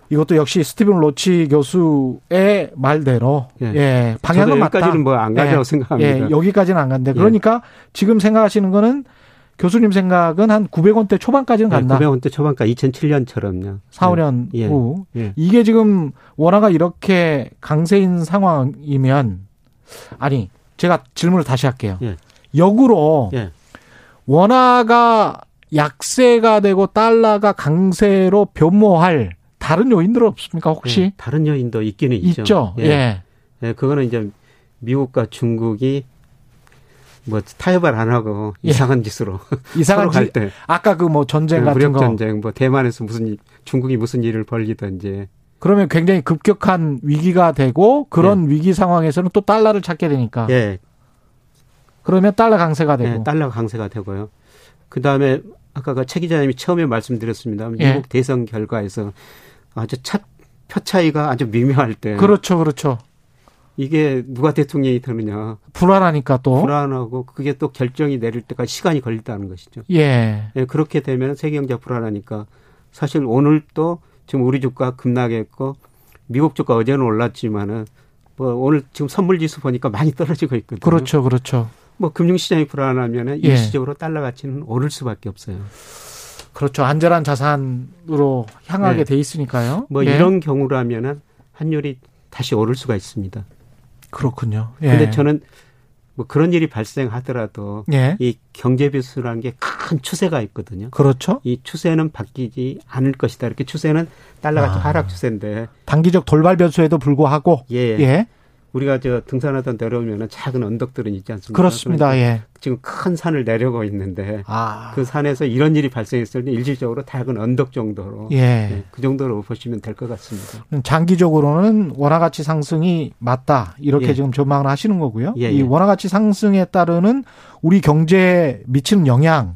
이것도 역시 스티븐 로치 교수의 말대로 예, 예 방향은 맞다. 여기까지는 뭐 안 가자고 예, 생각합니다. 예, 여기까지는 안 간대. 예. 그러니까 지금 생각하시는 거는 교수님 생각은 한 900원대 초반까지는 예, 간다. 900원대 초반까지 2007년처럼요. 4, 5년 예. 후. 이게 지금 원화가 이렇게 강세인 상황이면 아니 제가 질문을 다시 할게요. 역으로 원화가 약세가 되고 달러가 강세로 변모할 다른 요인들 없습니까 혹시? 네, 다른 요인도 있기는 있죠. 있죠. 예. 예. 예. 그거는 이제 미국과 중국이 뭐 타협을 안 하고 예. 이상한 짓으로 이상한 짓. 때 아까 그 뭐 전쟁 네, 같은 무력 거 전쟁 뭐 대만에서 무슨 중국이 무슨 일을 벌리든지 그러면 굉장히 급격한 위기가 되고 그런 예. 위기 상황에서는 또 달러를 찾게 되니까. 예. 그러면 달러 강세가 되고. 예, 달러 강세가 되고요. 그다음에 아까 그최 기자님이 처음에 말씀드렸습니다. 미국 예. 대선 결과에서 아주 차, 표 차이가 아주 미묘할 때. 그렇죠, 그렇죠. 이게 누가 대통령이 되느냐. 불안하니까 또. 불안하고 그게 또 결정이 내릴 때까지 시간이 걸린다는 것이죠. 예. 예 그렇게 되면 세계 경제가 불안하니까 사실 오늘 또 지금 우리 주가 급락했고 미국 주가 어제는 올랐지만은 뭐 오늘 지금 선물 지수 보니까 많이 떨어지고 있거든요. 그렇죠, 그렇죠. 뭐 금융 시장이 불안하면은 예. 일시적으로 달러 가치는 오를 수밖에 없어요. 그렇죠. 안전한 자산으로 향하게 네. 돼 있으니까요. 뭐 예. 이런 경우라면은 환율이 다시 오를 수가 있습니다. 그렇군요. 예. 근데 저는 뭐 그런 일이 발생하더라도 예. 이 경제 변수라는 게 큰 추세가 있거든요. 그렇죠. 이 추세는 바뀌지 않을 것이다. 이렇게 추세는 달러가 아. 하락 추세인데 단기적 돌발 변수에도 불구하고 예. 예. 우리가 저 등산하던 내려오면은 작은 언덕들은 있지 않습니까? 그렇습니다. 예. 지금 큰 산을 내려고 있는데 아. 그 산에서 이런 일이 발생했을 때 일시적으로 작은 언덕 정도로 예. 예. 그 정도로 보시면 될 것 같습니다. 장기적으로는 원화 가치 상승이 맞다 이렇게 예. 지금 전망을 하시는 거고요. 예, 이 예. 원화 가치 상승에 따르는 우리 경제에 미치는 영향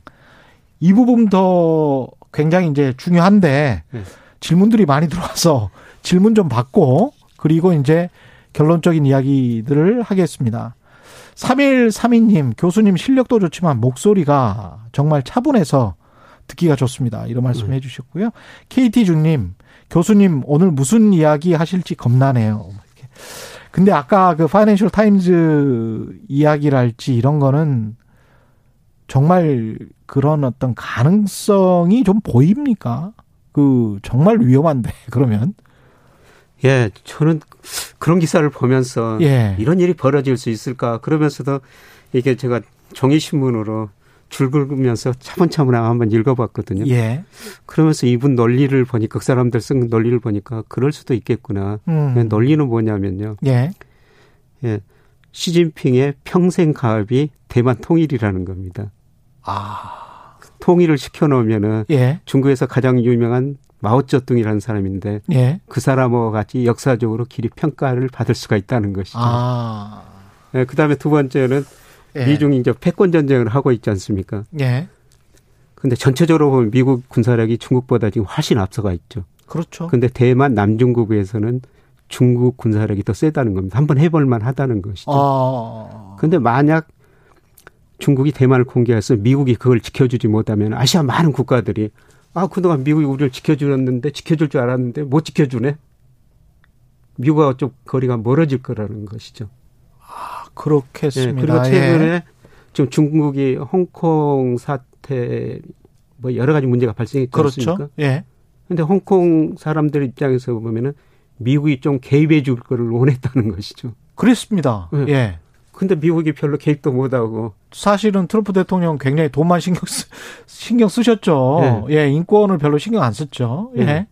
이 부분도 굉장히 이제 중요한데 예. 질문들이 많이 들어와서 질문 좀 받고 그리고 이제 결론적인 이야기들을 하겠습니다. 3132님, 교수님 실력도 좋지만 목소리가 정말 차분해서 듣기가 좋습니다. 이런 말씀 네. 해 주셨고요. KT중님, 교수님 오늘 무슨 이야기 하실지 겁나네요. 근데 아까 그 파이낸셜 타임즈 이야기랄지 이런 거는 정말 그런 어떤 가능성이 좀 보입니까? 그 정말 위험한데 그러면 예, 저는 그런 기사를 보면서 예. 이런 일이 벌어질 수 있을까 그러면서도 이게 제가 종이 신문으로 줄 긁으면서 차분차분 한번 읽어봤거든요. 예. 그러면서 이분 논리를 보니까 그 사람들 쓴 논리를 보니까 그럴 수도 있겠구나. 음. 논리는 뭐냐면요. 예. 예. 시진핑의 평생 가업이 대만 통일이라는 겁니다. 아. 통일을 시켜놓으면은 예. 중국에서 가장 유명한 마오쩌둥이라는 사람인데 예. 그 사람과 같이 역사적으로 길이 평가를 받을 수가 있다는 것이죠. 아. 네, 그다음에 두 번째는 예. 미중이 이제 패권 전쟁을 하고 있지 않습니까? 예. 근데 전체적으로 보면 미국 군사력이 중국보다 지금 훨씬 앞서가 있죠. 그렇죠. 근데 대만 남중국에서는 중국 군사력이 더 세다는 겁니다. 한번 해볼 만 하다는 것이죠. 아. 근데 만약 중국이 대만을 공개해서 미국이 그걸 지켜주지 못하면 아시아 많은 국가들이 아, 그동안 미국이 우리를 지켜주었는데, 지켜줄 줄 알았는데, 못 지켜주네? 미국과 좀 거리가 멀어질 거라는 것이죠. 아, 그렇겠습니다. 네, 그리고 최근에 예. 지금 중국이 홍콩 사태, 뭐 여러 가지 문제가 발생했지 그렇죠. 않습니까? 예. 근데 홍콩 사람들 입장에서 보면은 미국이 좀 개입해 줄 거를 원했다는 것이죠. 그랬습니다. 네. 예. 근데 미국이 별로 개입도 못하고. 사실은 트럼프 대통령 굉장히 돈만 신경 쓰, 신경 쓰셨죠. 네. 예, 인권을 별로 신경 안 썼죠. 예. 네.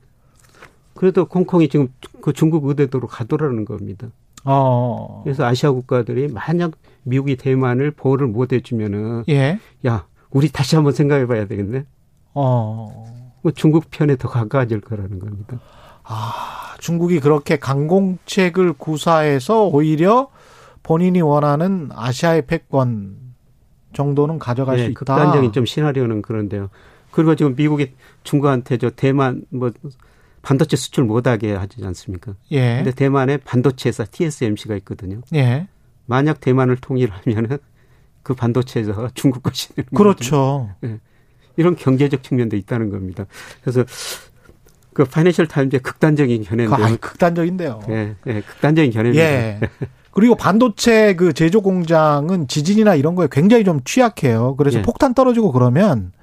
그래도 홍콩이 지금 그 중국 의대도로 가더라는 겁니다. 어. 그래서 아시아 국가들이 만약 미국이 대만을 보호를 못 해주면은. 예. 야, 우리 다시 한번 생각해 봐야 되겠네. 어. 뭐 중국 편에 더 가까워질 거라는 겁니다. 아, 중국이 그렇게 강공책을 구사해서 오히려 본인이 원하는 아시아의 패권 정도는 가져갈 네, 수 있다. 극단적인 좀 시나리오는 그런데요. 그리고 지금 미국이 중국한테 저 대만 뭐 반도체 수출 못하게 하지 않습니까? 예. 근데 대만에 반도체 회사 TSMC가 있거든요. 예. 만약 대만을 통일하면은 그 반도체에서 중국 것이 되는 그렇죠. 예. 이런 경제적 측면도 있다는 겁니다. 그래서 그 파이낸셜 타임즈의 극단적인 견해인데. 아, 극단적인데요. 예, 예, 극단적인 견해입니다. 예. 그리고 반도체 그 제조 공장은 지진이나 이런 거에 굉장히 좀 취약해요. 그래서 예. 폭탄 떨어지고 그러면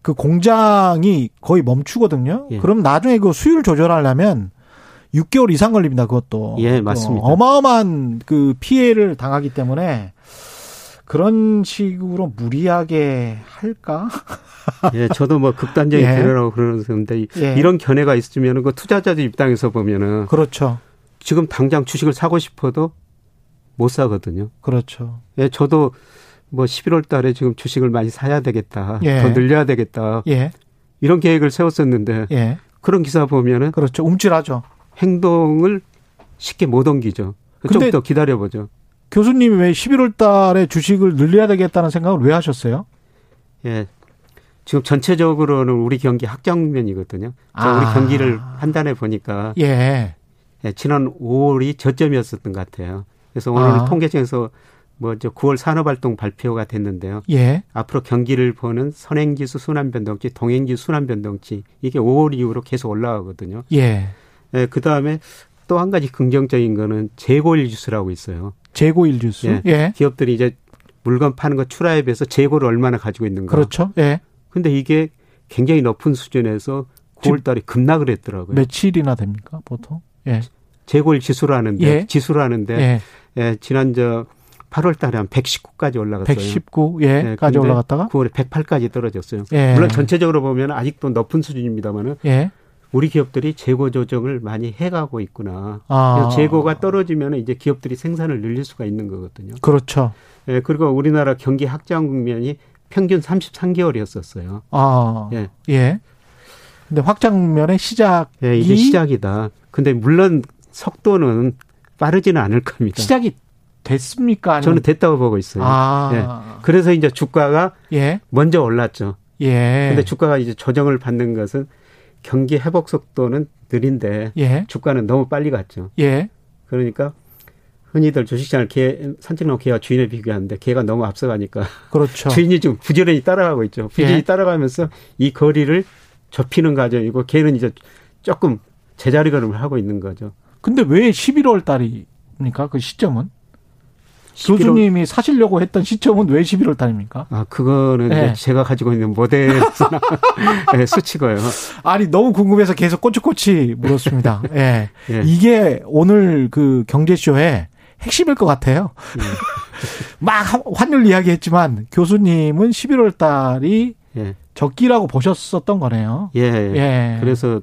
그 공장이 거의 멈추거든요. 예. 그럼 나중에 그 수율 조절하려면 6개월 이상 걸립니다. 그것도. 예, 맞습니다. 어마어마한 그 피해를 당하기 때문에 그런 식으로 무리하게 할까? 예, 저도 뭐 극단적인 예. 견해라고 그러는데 예. 이런 견해가 있으면은 그 투자자들 입장에서 보면은 그렇죠. 지금 당장 주식을 사고 싶어도 못 사거든요. 그렇죠. 예, 저도 뭐 11월 달에 지금 주식을 많이 사야 되겠다. 예. 더 늘려야 되겠다. 예. 이런 계획을 세웠었는데 예. 그런 기사 보면은 그렇죠. 움찔하죠. 행동을 쉽게 못 옮기죠. 좀 더 기다려보죠. 교수님이 왜 11월 달에 주식을 늘려야 되겠다는 생각을 왜 하셨어요? 예. 지금 전체적으로는 우리 경기 확장면이거든요. 아. 우리 경기를 판단해 보니까 예. 예. 지난 5월이 저점이었었던 것 같아요. 그래서 오늘 아. 통계청에서 뭐저 9월 산업활동 발표가 됐는데요. 예. 앞으로 경기를 보는 선행지수 순환변동치, 동행지수 순환변동치 이게 5월 이후로 계속 올라가거든요. 예. 예, 그 다음에 또 한 가지 긍정적인 거는 재고일 지수라고 있어요. 재고일 지수. 예. 예. 기업들이 이제 물건 파는 거 출하에 비해서 재고를 얼마나 가지고 있는가. 그렇죠. 예. 근데 이게 굉장히 높은 수준에서 9월 달에 급락을 했더라고요. 며칠이나 됩니까, 보통? 예. 재고일 지수라는데 예. 지수라는데 예. 예, 지난 저 8월 달에 한 119까지 올라갔어요. 119, 예, 네, 까지 올라갔다가 9월에 108까지 떨어졌어요. 예. 물론 전체적으로 보면 아직도 높은 수준입니다만은 예. 우리 기업들이 재고 조정을 많이 해가고 있구나. 아. 재고가 떨어지면 이제 기업들이 생산을 늘릴 수가 있는 거거든요. 그렇죠. 예, 그리고 우리나라 경기 확장 국면이 평균 33개월이었었어요. 아, 예. 예. 근데 확장 국면의 시작이 예, 이제 시작이다. 근데 물론 속도는 빠르지는 않을 겁니다. 시작이 됐습니까? 아니면? 저는 됐다고 보고 있어요. 아. 예. 그래서 이제 주가가 예. 먼저 올랐죠. 예. 근데 주가가 이제 조정을 받는 것은 경기 회복 속도는 느린데 예. 주가는 너무 빨리 갔죠. 예. 그러니까 흔히들 주식시장을 개, 산책나무 개와 주인을 비교하는데 개가 너무 앞서가니까 그렇죠. 주인이 좀 부지런히 따라가고 있죠. 부지런히 예. 따라가면서 이 거리를 좁히는 과정이고 개는 이제 조금 제자리 걸음을 하고 있는 거죠. 근데 왜 11월 달입니까? 그 시점은? 교수님이 사시려고 했던 시점은 왜 11월 달입니까? 아, 그거는 네. 제가 가지고 있는 모델 네, 수치고요. 아니, 너무 궁금해서 계속 꼬치꼬치 물었습니다. 예. 네. 이게 오늘 그 경제쇼의 핵심일 것 같아요. 네. 막 환율 이야기 했지만 교수님은 11월 달이 예. 적기라고 보셨었던 거네요. 예. 예. 그래서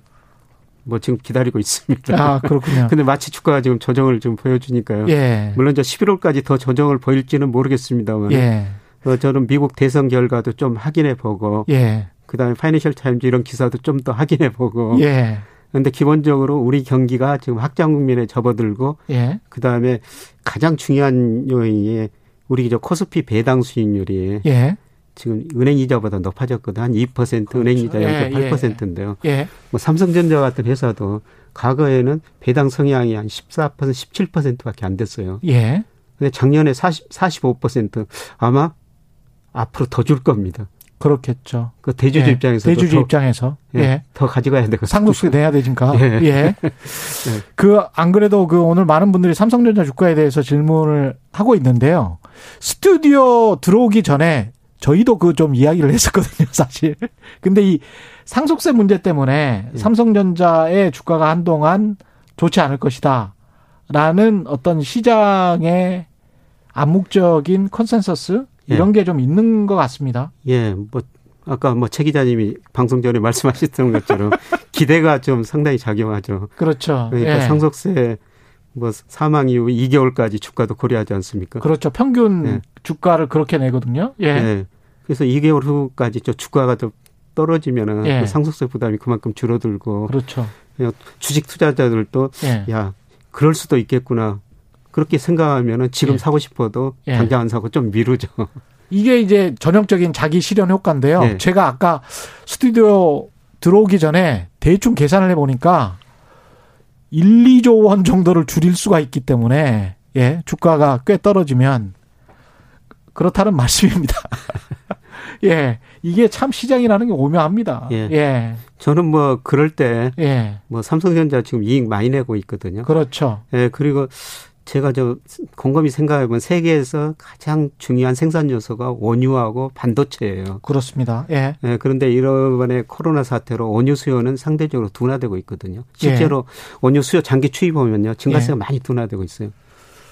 뭐 지금 기다리고 있습니다. 아, 그렇군요. 근데 마치 주가가 지금 조정을 좀 보여주니까요. 예. 물론 저 11월까지 더 조정을 보일지는 모르겠습니다만. 예. 어, 저는 미국 대선 결과도 좀 확인해 보고. 예. 그 다음에 파이낸셜 타임즈 이런 기사도 좀 더 확인해 보고. 예. 근데 기본적으로 우리 경기가 지금 확장 국면에 접어들고. 예. 그 다음에 가장 중요한 요인이 우리 저 코스피 배당 수익률이. 예. 지금 은행 이자보다 높아졌거든. 한 2% 그렇죠. 은행 이자 0.8%인데요. 예, 예. 뭐 삼성전자 같은 회사도 과거에는 배당 성향이 한 14% 17%밖에 안 됐어요. 예. 근데 작년에 40 45% 아마 앞으로 더 줄 겁니다. 그렇겠죠. 그 대주주 예. 입장에서 대주주 더, 입장에서 예. 예. 더 가져가야 되고 상속세 내야 되니까. 예. 예. 예. 그안 그래도 그 오늘 많은 분들이 삼성전자 주가에 대해서 질문을 하고 있는데요. 스튜디오 들어오기 전에 저희도 그 좀 이야기를 했었거든요, 사실. 근데 이 상속세 문제 때문에 예. 삼성전자의 주가가 한동안 좋지 않을 것이다. 라는 어떤 시장의 암묵적인 컨센서스 이런 예. 게좀 있는 것 같습니다. 예, 뭐 아까 뭐 최 기자님이 방송 전에 말씀하셨던 것처럼 기대가 좀 상당히 작용하죠. 그렇죠. 그러니까 예. 상속세 뭐 사망 이후 2개월까지 주가도 고려하지 않습니까? 그렇죠. 평균 예. 주가를 그렇게 내거든요. 예. 예. 그래서 2개월 후까지 저 주가가 더 떨어지면은 예. 그 상속세 부담이 그만큼 줄어들고 그렇죠. 주식 투자자들도 예. 야 그럴 수도 있겠구나 그렇게 생각하면은 지금 예. 사고 싶어도 예. 당장 안 사고 좀 미루죠. 이게 이제 전형적인 자기 실현 효과인데요. 예. 제가 아까 스튜디오 들어오기 전에 대충 계산을 해보니까 1, 2조 원 정도를 줄일 수가 있기 때문에 예, 주가가 꽤 떨어지면 그렇다는 말씀입니다. 예. 이게 참 시장이라는 게 오묘합니다. 예. 예. 저는 뭐 그럴 때 예. 뭐 삼성전자 지금 이익 많이 내고 있거든요. 그렇죠. 예. 그리고 제가 저 곰곰이 생각해 보면 세계에서 가장 중요한 생산 요소가 원유하고 반도체예요. 그렇습니다. 예. 예 그런데 이번에 코로나 사태로 원유 수요는 상대적으로 둔화되고 있거든요. 실제로 예. 원유 수요 장기 추이 보면요. 증가세가 예. 많이 둔화되고 있어요.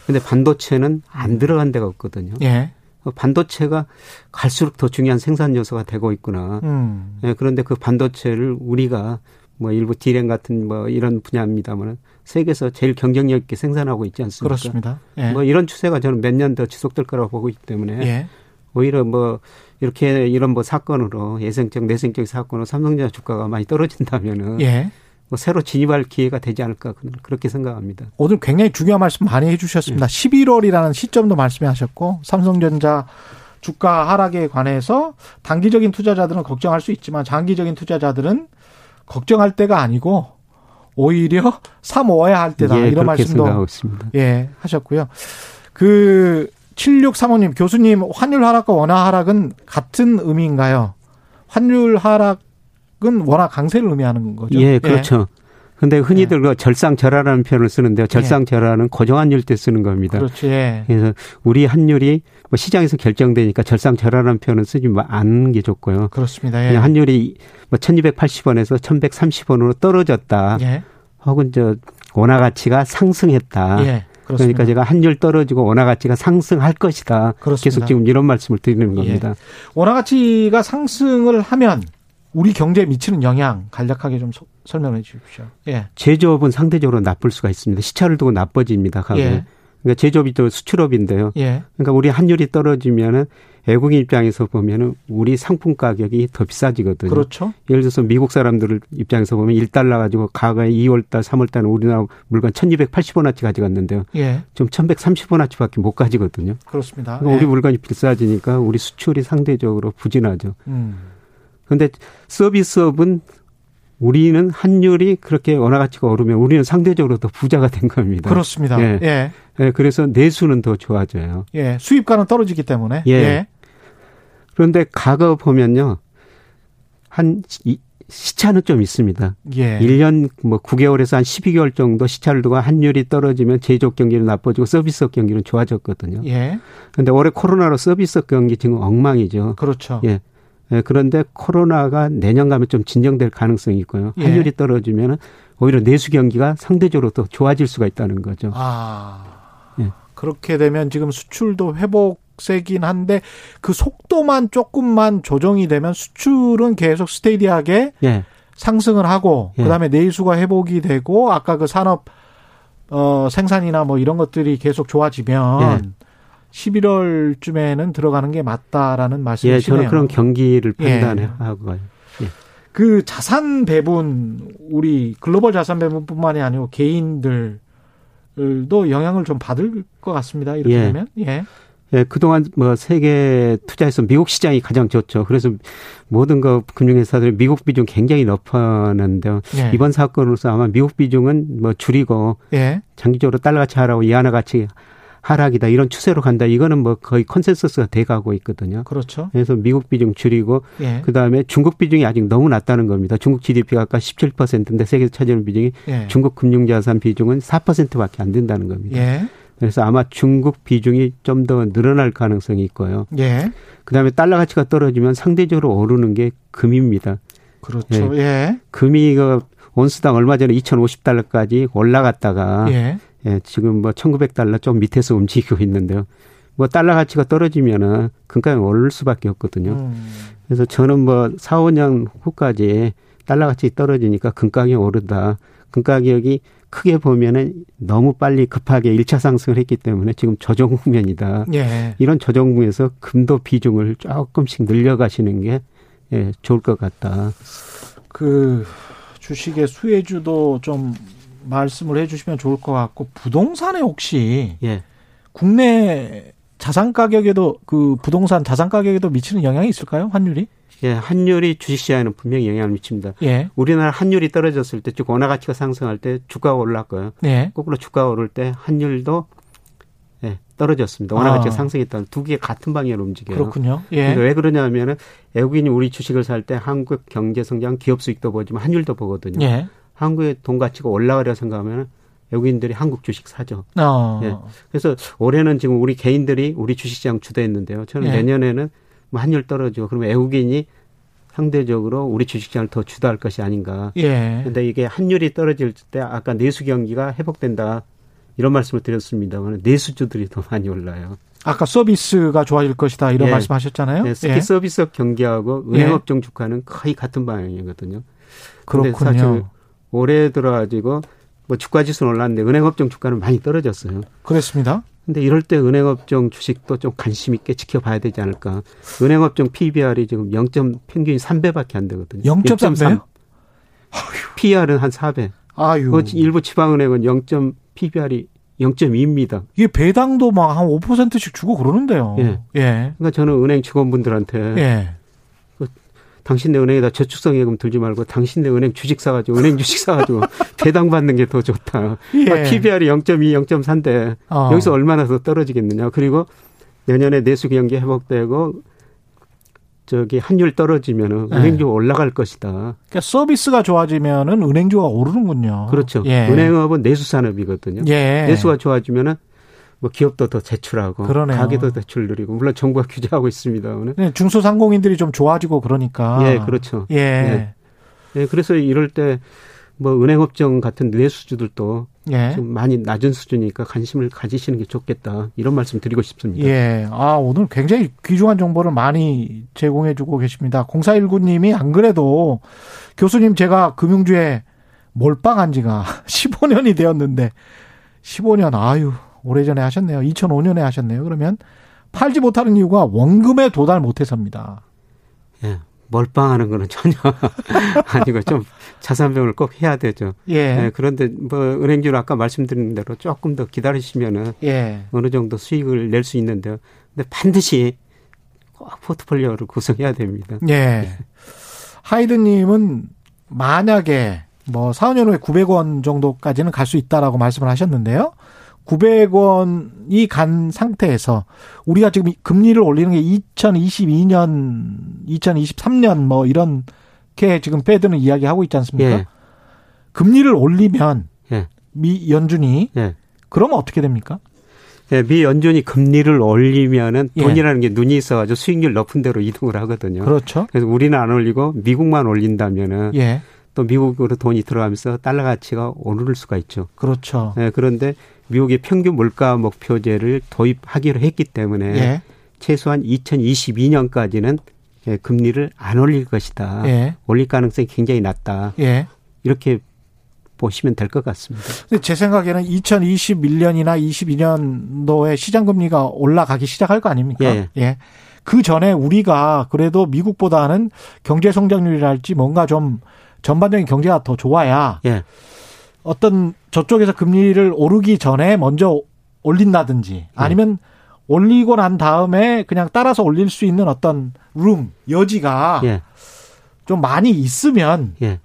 근데 반도체는 안 들어간 데가 없거든요. 예. 반도체가 갈수록 더 중요한 생산 요소가 되고 있구나. 음. 예, 그런데 그 반도체를 우리가 뭐 일부 디램 같은 뭐 이런 분야입니다만은 세계에서 제일 경쟁력 있게 생산하고 있지 않습니까? 그렇습니다. 예. 뭐 이런 추세가 저는 몇 년 더 지속될 거라고 보고 있기 때문에 예. 오히려 뭐 이렇게 이런 뭐 사건으로 예생적 내생적 사건으로 삼성전자 주가가 많이 떨어진다면은 예. 뭐 새로 진입할 기회가 되지 않을까 그렇게 생각합니다. 오늘 굉장히 중요한 말씀 많이 해주셨습니다. 예. 11월이라는 시점도 말씀하셨고 삼성전자 주가 하락에 관해서 단기적인 투자자들은 걱정할 수 있지만 장기적인 투자자들은 걱정할 때가 아니고 오히려 사 모아야 할 때다. 예, 이런 말씀도 예, 하셨고요. 그 7635님 교수님 환율 하락과 원화 하락은 같은 의미인가요? 환율 하락 은 원화 강세를 의미하는 거죠. 예, 그렇죠. 예. 근데 흔히들 그 절상절하라는 표현을 쓰는데요. 절상절하는 예. 고정환율 때 쓰는 겁니다. 그렇죠. 예. 그래서 우리 환율이 뭐 시장에서 결정되니까 절상절하라는 표현을 쓰지 않는 게 좋고요. 그렇습니다. 예. 환율이 뭐 1280원에서 1130원으로 떨어졌다. 예. 혹은 저 원화 가치가 상승했다. 예. 그렇습니다. 그러니까 제가 환율 떨어지고 원화 가치가 상승할 것이다. 그렇습니다. 계속 지금 이런 말씀을 드리는 겁니다. 예. 원화 가치가 상승을 하면 우리 경제에 미치는 영향 간략하게 좀 설명해 주십시오. 예. 제조업은 상대적으로 나쁠 수가 있습니다. 시차를 두고 나빠집니다. 가격. 예. 그러니까 제조업이 또 수출업인데요. 예. 그러니까 우리 환율이 떨어지면은 외국인 입장에서 보면은 우리 상품 가격이 더 비싸지거든요. 그렇죠. 예를 들어서 미국 사람들 입장에서 보면 1달러 가지고 과거에 2월 달, 3월 달에 우리나라 물건 1280원어치 가져갔는데요. 예. 지금 1130원어치밖에 못 가지거든요. 그렇습니다. 그러니까 예. 우리 물건이 비싸지니까 우리 수출이 상대적으로 부진하죠. 음. 그런데 서비스업은 우리는 환율이 그렇게 원화 가치가 오르면 우리는 상대적으로 더 부자가 된 겁니다. 그렇습니다. 예. 예. 예. 그래서 내수는 더 좋아져요. 예. 수입가는 떨어지기 때문에. 예. 예. 그런데 과거 보면요. 한 시차는 좀 있습니다. 예. 1년 뭐 9개월에서 한 12개월 정도 시차를 두고 환율이 떨어지면 제조업 경기는 나빠지고 서비스업 경기는 좋아졌거든요. 예. 그런데 올해 코로나로 서비스업 경기 지금 엉망이죠. 그렇죠. 예. 예, 그런데 코로나가 내년 가면 좀 진정될 가능성이 있고요. 예. 환율이 떨어지면 오히려 내수 경기가 상대적으로 더 좋아질 수가 있다는 거죠. 아. 예. 그렇게 되면 지금 수출도 회복세긴 한데 그 속도만 조금만 조정이 되면 수출은 계속 스테이디하게 예. 상승을 하고 예. 그다음에 내수가 회복이 되고 아까 그 산업 어 생산이나 뭐 이런 것들이 계속 좋아지면 예. 11월쯤에는 들어가는 게 맞다라는 말씀이시네요. 예, 저는 그런 경기를 판단하고 예. 예. 그 자산 배분 우리 글로벌 자산 배분뿐만이 아니고 개인들도 영향을 좀 받을 것 같습니다. 이렇게 예. 되면 예. 예, 그동안 뭐 세계 투자에서 미국 시장이 가장 좋죠. 그래서 모든 거 금융회사들이 미국 비중 굉장히 높았는데요. 예. 이번 사건으로서 아마 미국 비중은 뭐 줄이고 예. 장기적으로 달러 가치 하락하고 위안화 가치 하락이다 이런 추세로 간다 이거는 뭐 거의 컨센서스가 돼가고 있거든요. 그렇죠. 그래서 미국 비중 줄이고 예. 그 다음에 중국 비중이 아직 너무 낮다는 겁니다. 중국 GDP가 아까 17%인데 세계에서 차지하는 비중이 예. 중국 금융자산 비중은 4%밖에 안 된다는 겁니다. 예. 그래서 아마 중국 비중이 좀 더 늘어날 가능성이 있고요. 예. 그다음에 달러 가치가 떨어지면 상대적으로 오르는 게 금입니다. 그렇죠. 예. 예. 금이 그 온수당 얼마 전에 2,050달러까지 올라갔다가 예. 예, 지금 뭐 1900달러 좀 밑에서 움직이고 있는데요. 뭐 달러 가치가 떨어지면은 금가이 오를 수밖에 없거든요. 음. 그래서 저는 뭐 4, 5년 후까지 달러 가치 떨어지니까 금가격이 오르다. 금가격이 크게 보면은 너무 빨리 급하게 1차 상승을 했기 때문에 지금 조정 국면이다. 예. 이런 조정 국면에서 금도 비중을 조금씩 늘려가시는 게 예, 좋을 것 같다. 그 주식의 수혜주도 좀 말씀을 해주시면 좋을 것 같고 부동산에 혹시 예. 국내 자산 가격에도 그 부동산 자산 가격에도 미치는 영향이 있을까요? 환율이? 예, 환율이 주식시장에는 분명히 영향을 미칩니다. 예. 우리나라 환율이 떨어졌을 때, 즉 원화 가치가 상승할 때 주가가 올랐고요. 예. 거꾸로 주가가 오를 때 환율도 예, 떨어졌습니다. 원화 아. 가치가 상승했다는 두 개 같은 방향으로 움직여요. 그렇군요. 예. 왜 그러냐면은 외국인이 우리 주식을 살 때 한국 경제 성장, 기업 수익도 보지만 환율도 보거든요. 예. 한국의 돈 가치가 올라가려 생각하면 외국인들이 한국 주식 사죠. 어. 예. 그래서 올해는 지금 우리 개인들이 우리 주식시장 주도했는데요. 저는 예. 내년에는 뭐 환율 떨어지고 그러면 외국인이 상대적으로 우리 주식시장을 더 주도할 것이 아닌가. 예. 근데 이게 환율이 떨어질 때 아까 내수 경기가 회복된다. 이런 말씀을 드렸습니다만 내수주들이 더 많이 올라요. 아까 서비스가 좋아질 것이다 이런 예. 말씀하셨잖아요. 네, 특히 예. 서비스 경기하고 은행업종 주가는 거의 같은 방향이거든요. 그렇군요. 사실 올해 들어가지고 뭐 주가 지수는 올랐는데 은행업종 주가는 많이 떨어졌어요. 그렇습니다. 근데 이럴 때 은행업종 주식도 좀 관심 있게 지켜봐야 되지 않을까. 은행업종 PBR이 지금 0. 평균이 3배밖에 안 되거든요. 0.3배요? PR은 한 4배. 아유. 그 일부 지방은행은 0. PBR이 0.2입니다. 이게 배당도 막 한 5%씩 주고 그러는데요. 예. 예. 그러니까 저는 은행 직원분들한테 예. 그 당신네 은행에다 저축성 예금 들지 말고 당신네 은행 주식 사가지고 은행 주식 사가지고 배당 받는 게 더 좋다. 예. 아, PBR이 0.2, 0.3인데 어. 여기서 얼마나 더 떨어지겠느냐. 그리고 내년에 내수 경기 회복되고 저기 환율 떨어지면은 네. 은행주가 올라갈 것이다. 그러니까 서비스가 좋아지면은 은행주가 오르는군요. 그렇죠. 예. 은행업은 내수 산업이거든요. 예. 내수가 좋아지면은 뭐 기업도 더 제출하고 그러네요. 가게도 대출 늘리고 물론 정부가 규제하고 있습니다만 네, 중소상공인들이 좀 좋아지고 그러니까. 예, 그렇죠. 예. 예. 예 그래서 이럴 때 뭐 은행업종 같은 내수주들도 예. 좀 많이 낮은 수준이니까 관심을 가지시는 게 좋겠다. 이런 말씀 드리고 싶습니다. 예. 아, 오늘 굉장히 귀중한 정보를 많이 제공해 주고 계십니다. 0419님이 안 그래도 교수님 제가 금융주에 몰빵한 지가 15년이 되었는데 15년 아유, 오래전에 하셨네요. 2005년에 하셨네요. 그러면 팔지 못하는 이유가 원금에 도달 못해서입니다. 예. 멀빵하는 거는 전혀 아니고 좀 자산병을 꼭 해야 되죠. 예. 네, 그런데 뭐 은행주로 아까 말씀드린 대로 조금 더 기다리시면은 예. 어느 정도 수익을 낼 수 있는데요. 근데 반드시 꼭 포트폴리오를 구성해야 됩니다. 예. 예. 하이드님은 만약에 뭐 4, 5년 후에 900원 정도까지는 갈 수 있다라고 말씀을 하셨는데요. 900원이 간 상태에서 우리가 지금 금리를 올리는 게 2022년, 2023년 뭐 이런게 지금 패드는 이야기하고 있지 않습니까? 예. 금리를 올리면 예. 미 연준이 예. 그러면 어떻게 됩니까? 예, 미 연준이 금리를 올리면은 예. 돈이라는 게 눈이 있어가지고 수익률 높은 대로 이동을 하거든요. 그렇죠. 그래서 우리는 안 올리고 미국만 올린다면은 예. 또 미국으로 돈이 들어가면서 달러 가치가 오를 수가 있죠. 그렇죠. 예, 그런데 미국의 평균 물가 목표제를 도입하기로 했기 때문에 예. 최소한 2022년까지는 예, 금리를 안 올릴 것이다. 예. 올릴 가능성이 굉장히 낮다. 예. 이렇게 보시면 될 것 같습니다. 제 생각에는 2021년이나 22년도에 시장 금리가 올라가기 시작할 거 아닙니까? 예. 예. 그 전에 우리가 그래도 미국보다는 경제 성장률이랄지 뭔가 좀 전반적인 경제가 더 좋아야 예. 어떤 저쪽에서 금리를 오르기 전에 먼저 올린다든지 네. 아니면 올리고 난 다음에 그냥 따라서 올릴 수 있는 어떤 룸 여지가 예. 좀 많이 있으면 예.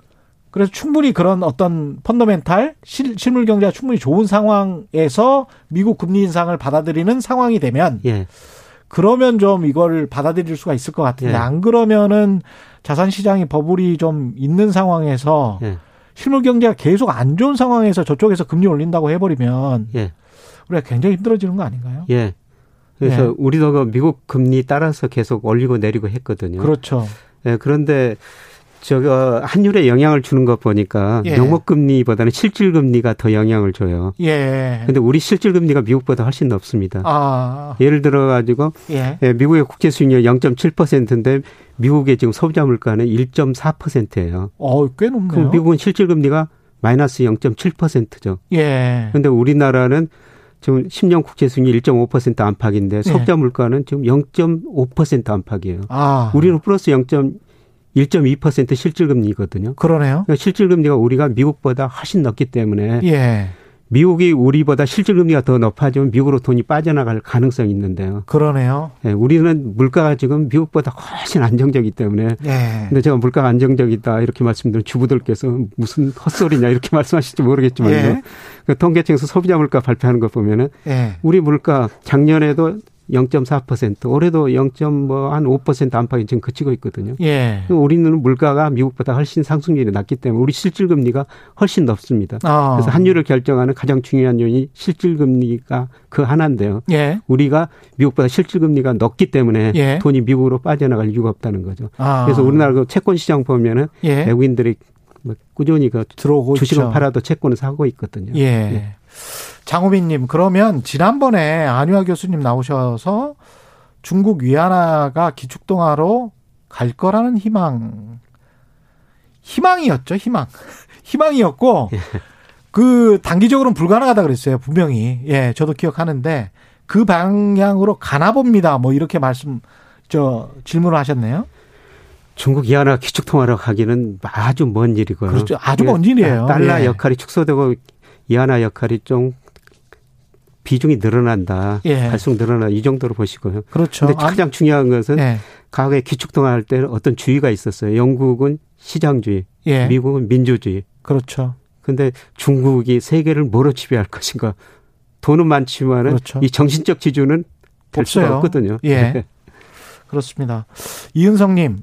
그래서 충분히 그런 어떤 펀더멘탈 실, 실물 경제가 충분히 좋은 상황에서 미국 금리 인상을 받아들이는 상황이 되면 예. 그러면 좀 이걸 받아들일 수가 있을 것 같은데 예. 안 그러면은 자산 시장이 버블이 좀 있는 상황에서 예. 실물 경제가 계속 안 좋은 상황에서 저쪽에서 금리 올린다고 해버리면 예. 우리가 굉장히 힘들어지는 거 아닌가요? 예. 그래서 예. 우리도 그 미국 금리 따라서 계속 올리고 내리고 했거든요. 그렇죠. 예, 그런데 저거 환율에 영향을 주는 것 보니까 예. 명목 금리보다는 실질 금리가 더 영향을 줘요. 예. 근데 우리 실질 금리가 미국보다 훨씬 높습니다. 아. 예를 들어 가지고 예. 예. 미국의 국제 수익률 0.7%인데 미국의 지금 소비자 물가는 1.4%예요. 어, 꽤 높네요. 그럼 미국은 실질 금리가 마이너스 0.7%죠. 예. 근데 우리나라는 지금 10년 국채 수익률 1.5% 안팎인데 소비자 예. 물가는 지금 0.5% 안팎이에요. 아. 우리는 플러스 0. 1.2% 실질금리거든요. 그러네요. 그러니까 실질금리가 우리가 미국보다 훨씬 높기 때문에 예. 미국이 우리보다 실질 금리가 더 높아지면 미국으로 돈이 빠져나갈 가능성이 있는데요. 그러네요. 예, 우리는 물가가 지금 미국보다 훨씬 안정적이기 때문에. 예. 근데 제가 물가가 안정적이다 이렇게 말씀드린 주부들께서 무슨 헛소리냐 이렇게 말씀하실지 모르겠지만요. 예. 그 통계청에서 소비자 물가 발표하는 거 보면은 예. 우리 물가 작년에도 0.4% 올해도 0.뭐한5% 안팎이 지금 그치고 있거든요. 예. 우리는 물가가 미국보다 훨씬 상승률이 낮기 때문에 우리 실질 금리가 훨씬 높습니다. 아. 그래서 환율을 결정하는 가장 중요한 요인이 실질 금리가 그 하나인데요. 예. 우리가 미국보다 실질 금리가 높기 때문에 예. 돈이 미국으로 빠져나갈 이유가 없다는 거죠. 아. 그래서 우리나라 그 채권 시장 보면은 예. 외국인들이 뭐 꾸준히 그 들어오고 주식을. 팔아도 채권을 사고 있거든요. 예. 예. 장우빈님, 그러면 지난번에 안유아 교수님 나오셔서 중국 위안화가 기축동화로 갈 거라는 희망, 희망이었죠, 희망. 희망이었고, 예. 그 단기적으로는 불가능하다 그랬어요, 분명히. 예, 저도 기억하는데 그 방향으로 가나 봅니다. 뭐 이렇게 말씀, 저 질문을 하셨네요. 중국 위안화 기축통화로 가기는 아주 먼 일이고요. 그렇죠. 아주 먼 일이에요. 달러 예. 역할이 축소되고 위안화 역할이 좀 비중이 늘어난다. 예. 갈수록 늘어난다. 이 정도로 보시고요. 그렇죠. 근데 가장 중요한 것은 예. 과거에 기축통화 할 때는 어떤 주의가 있었어요. 영국은 시장주의, 예. 미국은 민주주의. 그렇죠. 근데 중국이 세계를 뭐로 지배할 것인가? 돈은 많지만은 그렇죠. 이 정신적 지주는 될 없어요. 수가 없거든요. 예. 네. 그렇습니다. 이은성님,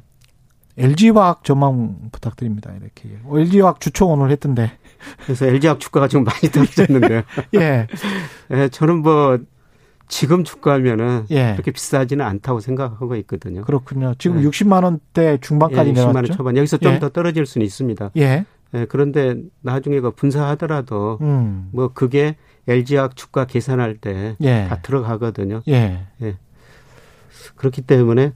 LG화학 전망 부탁드립니다. 이렇게. LG화학 주총 오늘 했던데. 그래서 LG화학 주가가 지금 많이 떨어졌는데. 예. 예. 저는 뭐 지금 주가면은 예. 그렇게 비싸지는 않다고 생각하고 있거든요. 그렇군요. 지금 예. 60만 원대 중반까지 예, 60만 내려왔죠. 원 초반. 여기서 좀더 예. 떨어질 수는 있습니다. 예. 예. 그런데 나중에 그 분사하더라도 음. 뭐 그게 LG화학 주가 계산할 때다 예. 들어가거든요. 예. 예. 그렇기 때문에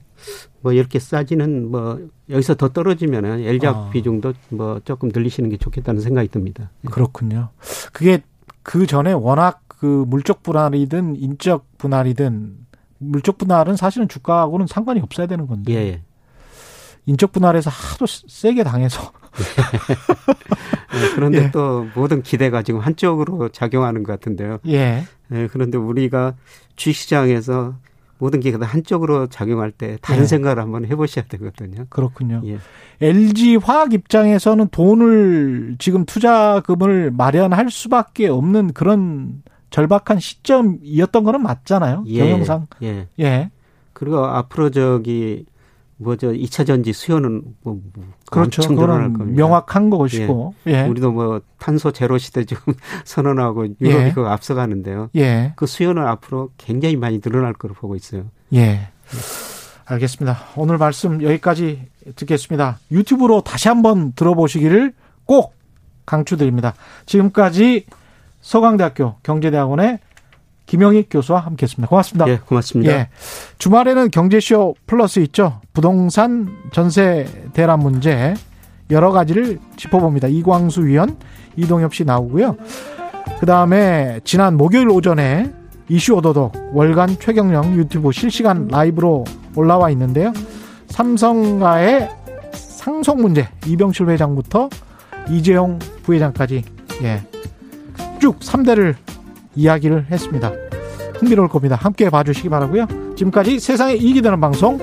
뭐 이렇게 싸지는 뭐 여기서 더 떨어지면은 엘작 아. 비중도 뭐 조금 늘리시는 게 좋겠다는 생각이 듭니다. 예. 그렇군요. 그게 그 전에 워낙 그 물적 분할이든 인적 분할이든 물적 분할은 사실은 주가하고는 상관이 없어야 되는 건데. 예. 예. 인적 분할에서 하도 세게 당해서. 네, 그런데 예. 또 모든 기대가 지금 한쪽으로 작용하는 것 같은데요. 예. 네, 그런데 우리가 주식시장에서 모든 게 한쪽으로 작용할 때 다른 네. 생각을 한번 해보셔야 되거든요. 그렇군요. 예. LG 화학 입장에서는 돈을 지금 투자금을 마련할 수밖에 없는 그런 절박한 시점이었던 거는 맞잖아요. 예. 경영상. 예. 예. 그리고 앞으로 저기 뭐죠 2차 전지 수요는 뭐, 뭐 그렇죠. 그거는 명확한 것이고 예. 예. 우리도 뭐 탄소 제로 시대 지금 선언하고 유럽이 예. 그 앞서가는데요. 예. 그 수요는 앞으로 굉장히 많이 늘어날 거로 보고 있어요. 예. 알겠습니다. 오늘 말씀 여기까지 듣겠습니다. 유튜브로 다시 한번 들어보시기를 꼭 강추드립니다. 지금까지 서강대학교 경제대학원의 김영익 교수와 함께했습니다. 고맙습니다. 예, 고맙습니다. 예. 주말에는 경제쇼 플러스 있죠. 부동산 전세 대란 문제 여러 가지를 짚어봅니다. 이광수 위원, 이동엽 씨 나오고요. 그 다음에 지난 목요일 오전에 이슈 오도독 월간 최경령 유튜브 실시간 라이브로 올라와 있는데요. 삼성과의 상속 문제 이병실 회장부터 이재용 부회장까지 예. 쭉 3대를 이야기를 했습니다. 흥미로울 겁니다. 함께 봐주시기 바라고요. 지금까지 세상에 이익이 되는 방송